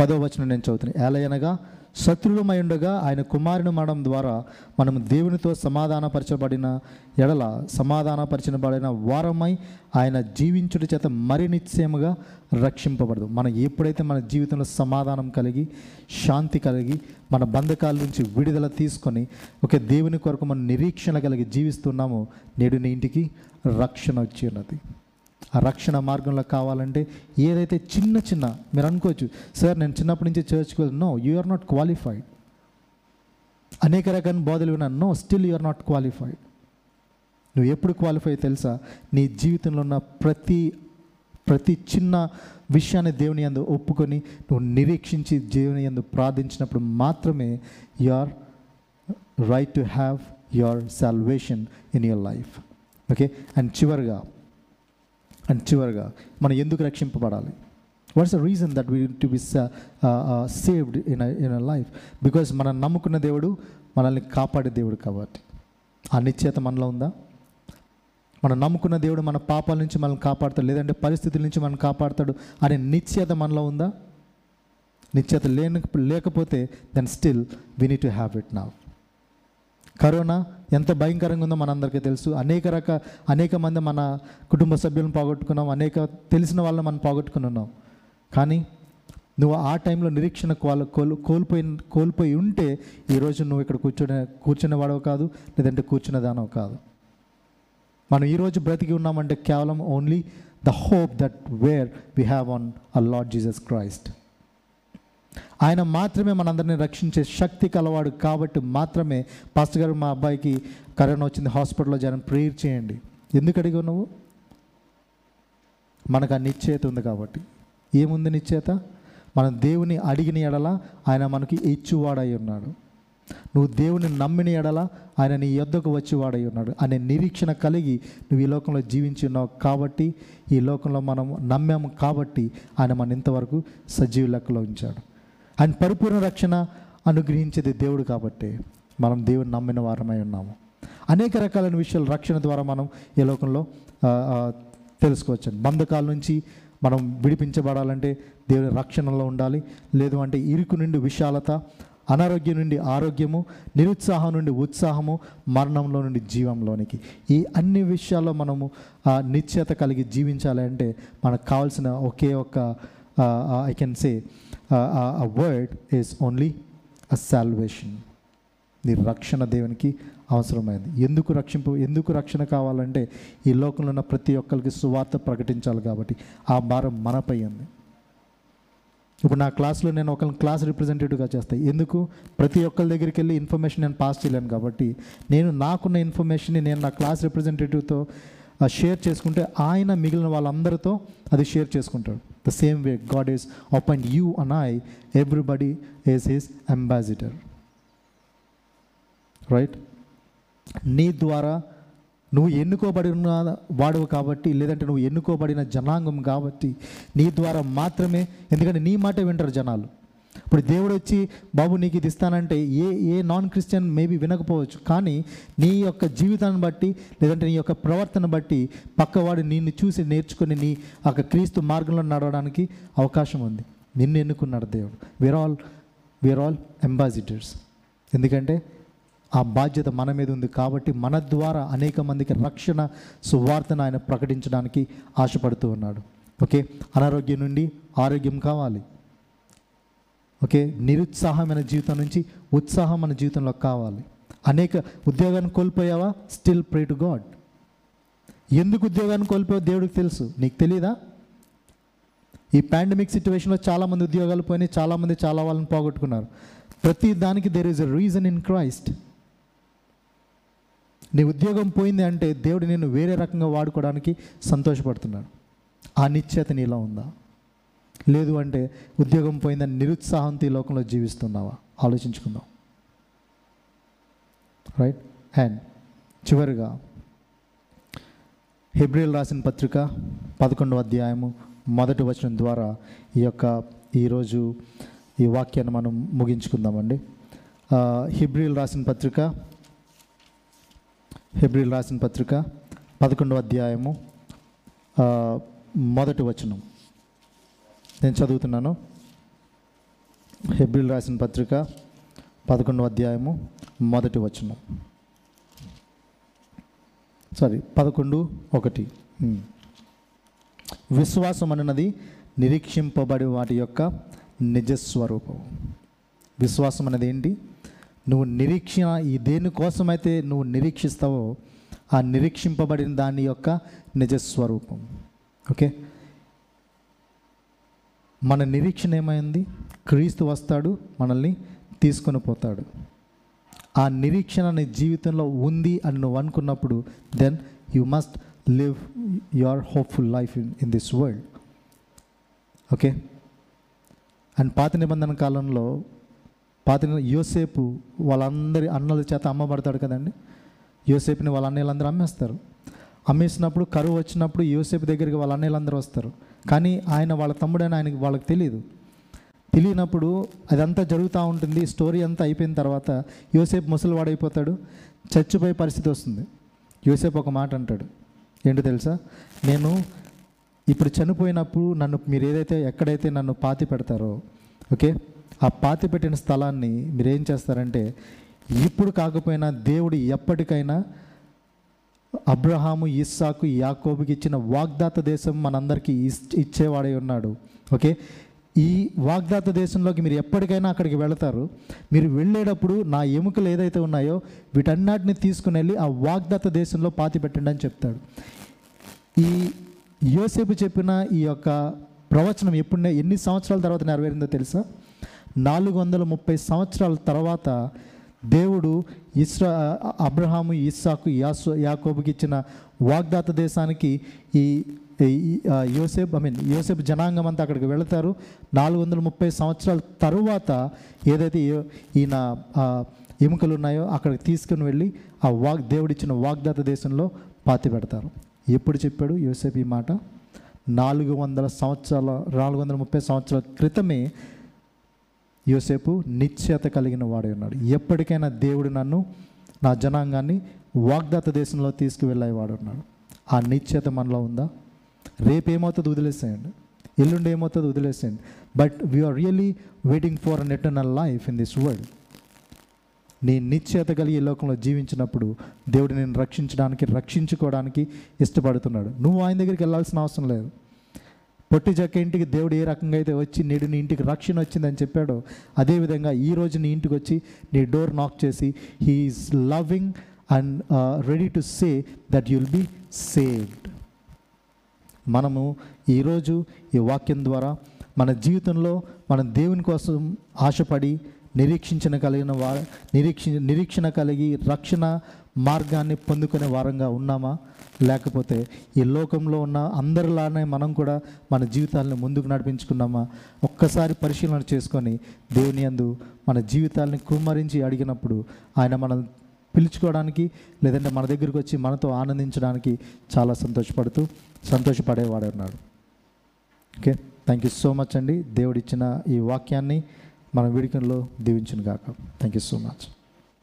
పదవ వచనం నేను చదువుతున్నాయి ఎలా అనగా శత్రువులమై ఉండగా ఆయన కుమారుని మరణం ద్వారా మనం దేవునితో సమాధానపరచబడిన ఎడల సమాధానపరచబడిన వారమై ఆయన జీవించుట చేత మరి నిశ్చయముగా రక్షింపబడదు. మనం ఎప్పుడైతే మన జీవితంలో సమాధానం కలిగి శాంతి కలిగి మన బంధకాల నుంచి విడుదల తీసుకొని ఒక దేవుని కొరకు మనం నిరీక్షణ కలిగి జీవిస్తున్నామో నేడు నీ ఇంటికి రక్షణ వచ్చి ఉన్నది. ఆ రక్షణ మార్గంలో కావాలంటే ఏదైతే చిన్న చిన్న మీరు అనుకోవచ్చు సార్ నేను చిన్నప్పటి నుంచి చర్చ్కి వెళ్ళి no you are not qualified అనేక రకాల బోధలు విన్నాను no still you are not qualified నువ్వు ఎప్పుడు క్వాలిఫై తెలుసా? నీ జీవితంలో ఉన్న ప్రతి ప్రతి చిన్న విషయాన్ని దేవుని యందు ఒప్పుకొని నువ్వు నిరీక్షించి దేవుని యందు ప్రార్థించినప్పుడు మాత్రమే you are right to have your salvation in your life okay and చివరిగా అండ్ చివరిగా మనం ఎందుకు రక్షింపబడాలి? What's the reason that we to be saved in in a life because మనం నమ్ముకున్న దేవుడు మనల్ని కాపాడే దేవుడు కాబట్టి. ఆ నిశ్చేత మనలో ఉందా? మనం నమ్ముకున్న దేవుడు మన పాపాల నుంచి మనల్ని కాపాడతాడు లేదంటే పరిస్థితుల నుంచి మనం కాపాడతాడు అనే నిశ్చేత మనలో ఉందా? నిశ్చేత లేని లేకపోతే then still we need to have it now corona ఎంత భయంకరంగా ఉందో మనందరికీ తెలుసు. అనేక రక అనేక మంది మన కుటుంబ సభ్యులను పోగొట్టుకున్నాం. అనేక తెలిసిన వాళ్ళని మనం పోగొట్టుకుని ఉన్నాం. కానీ నువ్వు ఆ టైంలో నిరీక్షణ కోల్ కోల్ కోల్పోయి కోల్పోయి ఉంటే ఈరోజు నువ్వు ఇక్కడ కూర్చునే కూర్చునే వాడవు కాదు లేదంటే కూర్చునే దానవు కాదు. మనం ఈరోజు బ్రతికి ఉన్నామంటే కేవలం only the hope that where we have on a Lord Jesus Christ ఆయన మాత్రమే మనందరినీ రక్షించే శక్తి కలవాడు కాబట్టి మాత్రమే పాస్టర్ గారు మా అబ్బాయికి కరోనా వచ్చింది హాస్పిటల్లో జనం ప్రేయర్ చేయండి. ఎందుకు అడిగావు నువ్వు? మనకు ఆ నిశ్చయత ఉంది కాబట్టి. ఏముంది నిశ్చయత మనం దేవుని అడిగిన ఎడల ఆయన మనకి ఇచ్చువాడై ఉన్నాడు. నువ్వు దేవుని నమ్మిన ఎడల ఆయన నీ యొద్దకు వచ్చేవాడై ఉన్నాడు అనే నిరీక్షణ కలిగి నువ్వు ఈ లోకంలో జీవించి ఉన్నావు కాబట్టి ఈ లోకంలో మనం నమ్మాము కాబట్టి ఆయన మన ఇంతవరకు సజీవ లెక్కలో ఉంచాడు. ఆయన పరిపూర్ణ రక్షణ అనుగ్రహించేది దేవుడు కాబట్టి మనం దేవుని నమ్మిన వారమై ఉన్నాము. అనేక రకాలైన విషయాలు రక్షణ ద్వారా మనం ఈ లోకంలో తెలుసుకోవచ్చు బంధకాల నుంచి మనం విడిపించబడాలంటే దేవుని రక్షణలో ఉండాలి. లేదు అంటే ఇరుకు నుండి విశాలత అనారోగ్యం నుండి ఆరోగ్యము నిరుత్సాహం నుండి ఉత్సాహము మరణంలో నుండి జీవంలోనికి. ఈ అన్ని విషయాల్లో మనము నిశ్చేత నిశ్చయత కలిగి జీవించాలి అంటే మనకు కావాల్సిన ఒకే ఒక I can say a word is only a salvation నీ రక్షణ దేవునికి అవసరమైంది. ఎందుకు రక్షింపు ఎందుకు రక్షణ కావాలంటే ఈ లోకంలో ఉన్న ప్రతి ఒక్కరికి సువార్త ప్రకటించాలి కాబట్టి ఆ భారం మనపై ఉంది. ఇప్పుడు నా క్లాస్లో నేను ఒకరిని క్లాస్ రిప్రజెంటేటివ్గా చేస్తాను ఎందుకు? ప్రతి ఒక్కరి దగ్గరికి వెళ్ళి ఇన్ఫర్మేషన్ నేను పాస్ చేయలేను కాబట్టి నేను నాకున్న ఇన్ఫర్మేషన్ని నేను నా క్లాస్ రిప్రజెంటేటివ్తో షేర్ చేసుకుంటే ఆయన మిగిలిన వాళ్ళందరితో అది షేర్ చేసుకుంటాడు. The same way God is open you and I everybody is his ambassador right నీ ద్వారా నువ్వు ఎన్నుకోబడిన వాడువు కాబట్టి లేదంటే నువ్వు ఎన్నుకోబడిన జనాంగం కాబట్టి నీ ద్వారా మాత్రమే ఎందుకంటే నీ మాట వింటారు జనాలు. ఇప్పుడు దేవుడు వచ్చి బాబు నీకు ఇది ఇస్తానంటే a a non Christian maybe వినకపోవచ్చు. కానీ నీ యొక్క జీవితాన్ని బట్టి లేదంటే నీ యొక్క ప్రవర్తన బట్టి పక్కవాడు నిన్ను చూసి నేర్చుకుని నీ ఒక క్రీస్తు మార్గంలో నడవడానికి అవకాశం ఉంది. నిన్ను ఎన్నుకున్నాడు దేవుడు. We're all we're all ambassadors ఎందుకంటే ఆ బాధ్యత మన మీద ఉంది కాబట్టి మన ద్వారా అనేక మందికి రక్షణ సువార్తను ఆయన ప్రకటించడానికి ఆశపడుతూ ఉన్నాడు. ఓకే అనారోగ్యం నుండి ఆరోగ్యం కావాలి. ఓకే? నిరుత్సాహమైన జీవితం నుంచి ఉత్సాహం మన జీవితంలో కావాలి. అనేక ఉద్యోగాన్ని కోల్పోయావా? స్టిల్ ప్రే టు గాడ్ ఎందుకు ఉద్యోగాన్ని కోల్పోయావు? దేవుడికి తెలుసు. నీకు తెలియదా ఈ పాండమిక్ సిచ్యువేషన్లో చాలామంది ఉద్యోగాలు పోయినాయి చాలామంది చాలా వాళ్ళని పోగొట్టుకున్నారు. ప్రతి దానికి there is a reason in Christ నీ ఉద్యోగం పోయింది అంటే దేవుడు నేను వేరే రకంగా వాడుకోవడానికి సంతోషపడుతున్నాడు. ఆ నిశ్చయత నీలో ఉందా? లేదు అంటే ఉద్యోగం పోయిందని నిరుత్సాహంతో ఈ లోకంలో జీవిస్తున్నావా? ఆలోచించుకుందాం. రైట్ అండ్ చివరిగా హెబ్రిల్ రాసిన పత్రిక పదకొండవ అధ్యాయము మొదటి వచనం ద్వారా ఈ యొక్క ఈరోజు ఈ వాక్యాన్ని మనం ముగించుకుందామండి. హిబ్రిల్ రాసిన పత్రిక హిబ్రిల్ రాసిన పత్రిక పదకొండవ అధ్యాయము మొదటి వచనం. నేను చదువుతున్నాను. హెబ్రిల్ రాసిన పత్రిక పదకొండవ అధ్యాయము మొదటి వచనం. సారీ పదకొండు ఒకటి. Hmm. విశ్వాసం అన్నది నిరీక్షింపబడి వాటి యొక్క నిజస్వరూపం. విశ్వాసం అనేది ఏంటి? నువ్వు నిరీక్షణ ఈ దేనికోసమైతే నువ్వు నిరీక్షిస్తావో ఆ నిరీక్షింపబడిన దాని యొక్క నిజస్వరూపం. ఓకే మన నిరీక్షణ ఏమైంది? క్రీస్తు వస్తాడు మనల్ని తీసుకొని పోతాడు. ఆ నిరీక్షణ నీ జీవితంలో ఉంది అని నువ్వు అనుకున్నప్పుడు then you must live your hopeful life in in this world okay and పాత నిబంధన కాలంలో పాత యోసేపు వాళ్ళందరి అన్నల చేత అమ్మబడతాడు కదండి? యోసేపుని వాళ్ళ అన్నయ్యలందరూ అమ్మేస్తారు. అమ్మేసినప్పుడు కరువు వచ్చినప్పుడు యోసేపు దగ్గరికి వాళ్ళ అన్నయ్యలందరూ వస్తారు. కానీ ఆయన వాళ్ళ తమ్ముడని ఆయనకి వాళ్ళకి తెలియదు తెలియనప్పుడు అదంతా జరుగుతూ ఉంటుంది స్టోరీ అంతా అయిపోయిన తర్వాత యోసేపు ముసలివాడైపోతాడు చచ్చిపోయే పరిస్థితి వస్తుంది. యోసేపు ఒక మాట అంటాడు ఏంటో తెలుసా? నేను ఇప్పుడు చనిపోయినప్పుడు నన్ను మీరు ఏదైతే ఎక్కడైతే నన్ను పాతి పెడతారో ఓకే? ఆ పాతి పెట్టిన స్థలాన్ని మీరు ఏం చేస్తారంటే ఇప్పుడు కాకపోయినా దేవుడు ఎప్పటికైనా అబ్రహాము ఇస్సాకు యాకోబుకి ఇచ్చిన వాగ్దాత దేశం మనందరికీ ఇస్- ఇచ్చేవాడై ఉన్నాడు. ఓకే? ఈ వాగ్దాత దేశంలోకి మీరు ఎప్పటికైనా అక్కడికి వెళతారు. మీరు వెళ్ళేటప్పుడు నా ఎముకలు ఏదైతే ఉన్నాయో వీటన్నిటిని తీసుకుని వెళ్ళి ఆ వాగ్దాత దేశంలో పాతి పెట్టండి అని చెప్తాడు. ఈ యోసేపు చెప్పిన ఈ యొక్క ప్రవచనం ఎప్పుడు ఎన్ని సంవత్సరాల తర్వాత నెరవేరిందో తెలుసా? నాలుగు వందల ముప్పై సంవత్సరాల తర్వాత దేవుడు ఇస్రా అబ్రహాము ఇస్సాకు యాసు యాకోబుకి ఇచ్చిన వాగ్దాత దేశానికి ఈ ఈ, యోసేపు ఐ మీన్ యోసేపు జనాంగం అంతా అక్కడికి వెళతారు. నాలుగు వందల ముప్పై సంవత్సరాల తరువాత ఏదైతే ఈయన ఎముకలు ఉన్నాయో అక్కడికి తీసుకుని వెళ్ళి ఆ వాగ్ దేవుడిచ్చిన వాగ్దాత దేశంలో పాతి పెడతారు. ఎప్పుడు చెప్పాడు యోసేపు ఈ మాట? నాలుగు వందల సంవత్సరాల నాలుగు వందల ముప్పై సంవత్సరాల క్రితమే యోసేపు నిశ్చయత కలిగిన వాడే ఉన్నాడు. ఎప్పటికైనా దేవుడు నన్ను నా జనాంగాన్ని వాగ్దాత దేశంలో తీసుకువెళ్ళేవాడు ఉన్నాడు. ఆ నిశ్చయత మనలో ఉందా? రేపేమవుతుంది వదిలేసేయండి. ఎల్లుండి ఏమవుతుంది వదిలేసేయండి. But we are really waiting for an eternal life in this world నీ నిశ్చయత కలిగి ఈ లోకంలో జీవించినప్పుడు దేవుడు నేను రక్షించడానికి రక్షించుకోవడానికి ఇష్టపడుతున్నాడు. నువ్వు ఆయన దగ్గరికి వెళ్ళాల్సిన అవసరం లేదు. పొట్టి చెక్క ఇంటికి దేవుడు ఏ రకంగా అయితే వచ్చి నేడు నీ ఇంటికి రక్షణ వచ్చిందని చెప్పాడో అదేవిధంగా ఈ నీ ఇంటికి వచ్చి నీ డోర్ నాక్ చేసి he is loving and ready to say that you'll be saved మనము ఈరోజు ఈ వాక్యం ద్వారా మన జీవితంలో మనం దేవుని కోసం ఆశపడి నిరీక్షించిన కలిగిన వా నిరీక్ష నిరీక్షణ కలిగి రక్షణ మార్గాన్ని పొందుకునే వారంగా ఉన్నామా? లేకపోతే ఈ లోకంలో ఉన్న అందరిలానే మనం కూడా మన జీవితాలను ముందుకు నడిపించుకున్నామా? ఒక్కసారి పరిశీలన చేసుకొని దేవుని యందు మన జీవితాలని కుమ్మరించి అడిగినప్పుడు ఆయన మనం పిలుచుకోవడానికి లేదంటే మన దగ్గరికి వచ్చి మనతో ఆనందించడానికి చాలా సంతోషపడుతూ సంతోషపడేవాడు ఉన్నాడు. Okay? Thank you so much అండి. దేవుడిచ్చిన ఈ వాక్యాన్ని మన వేడుకల్లో దీవించిన గాక థ్యాంక్ యూ సో మచ్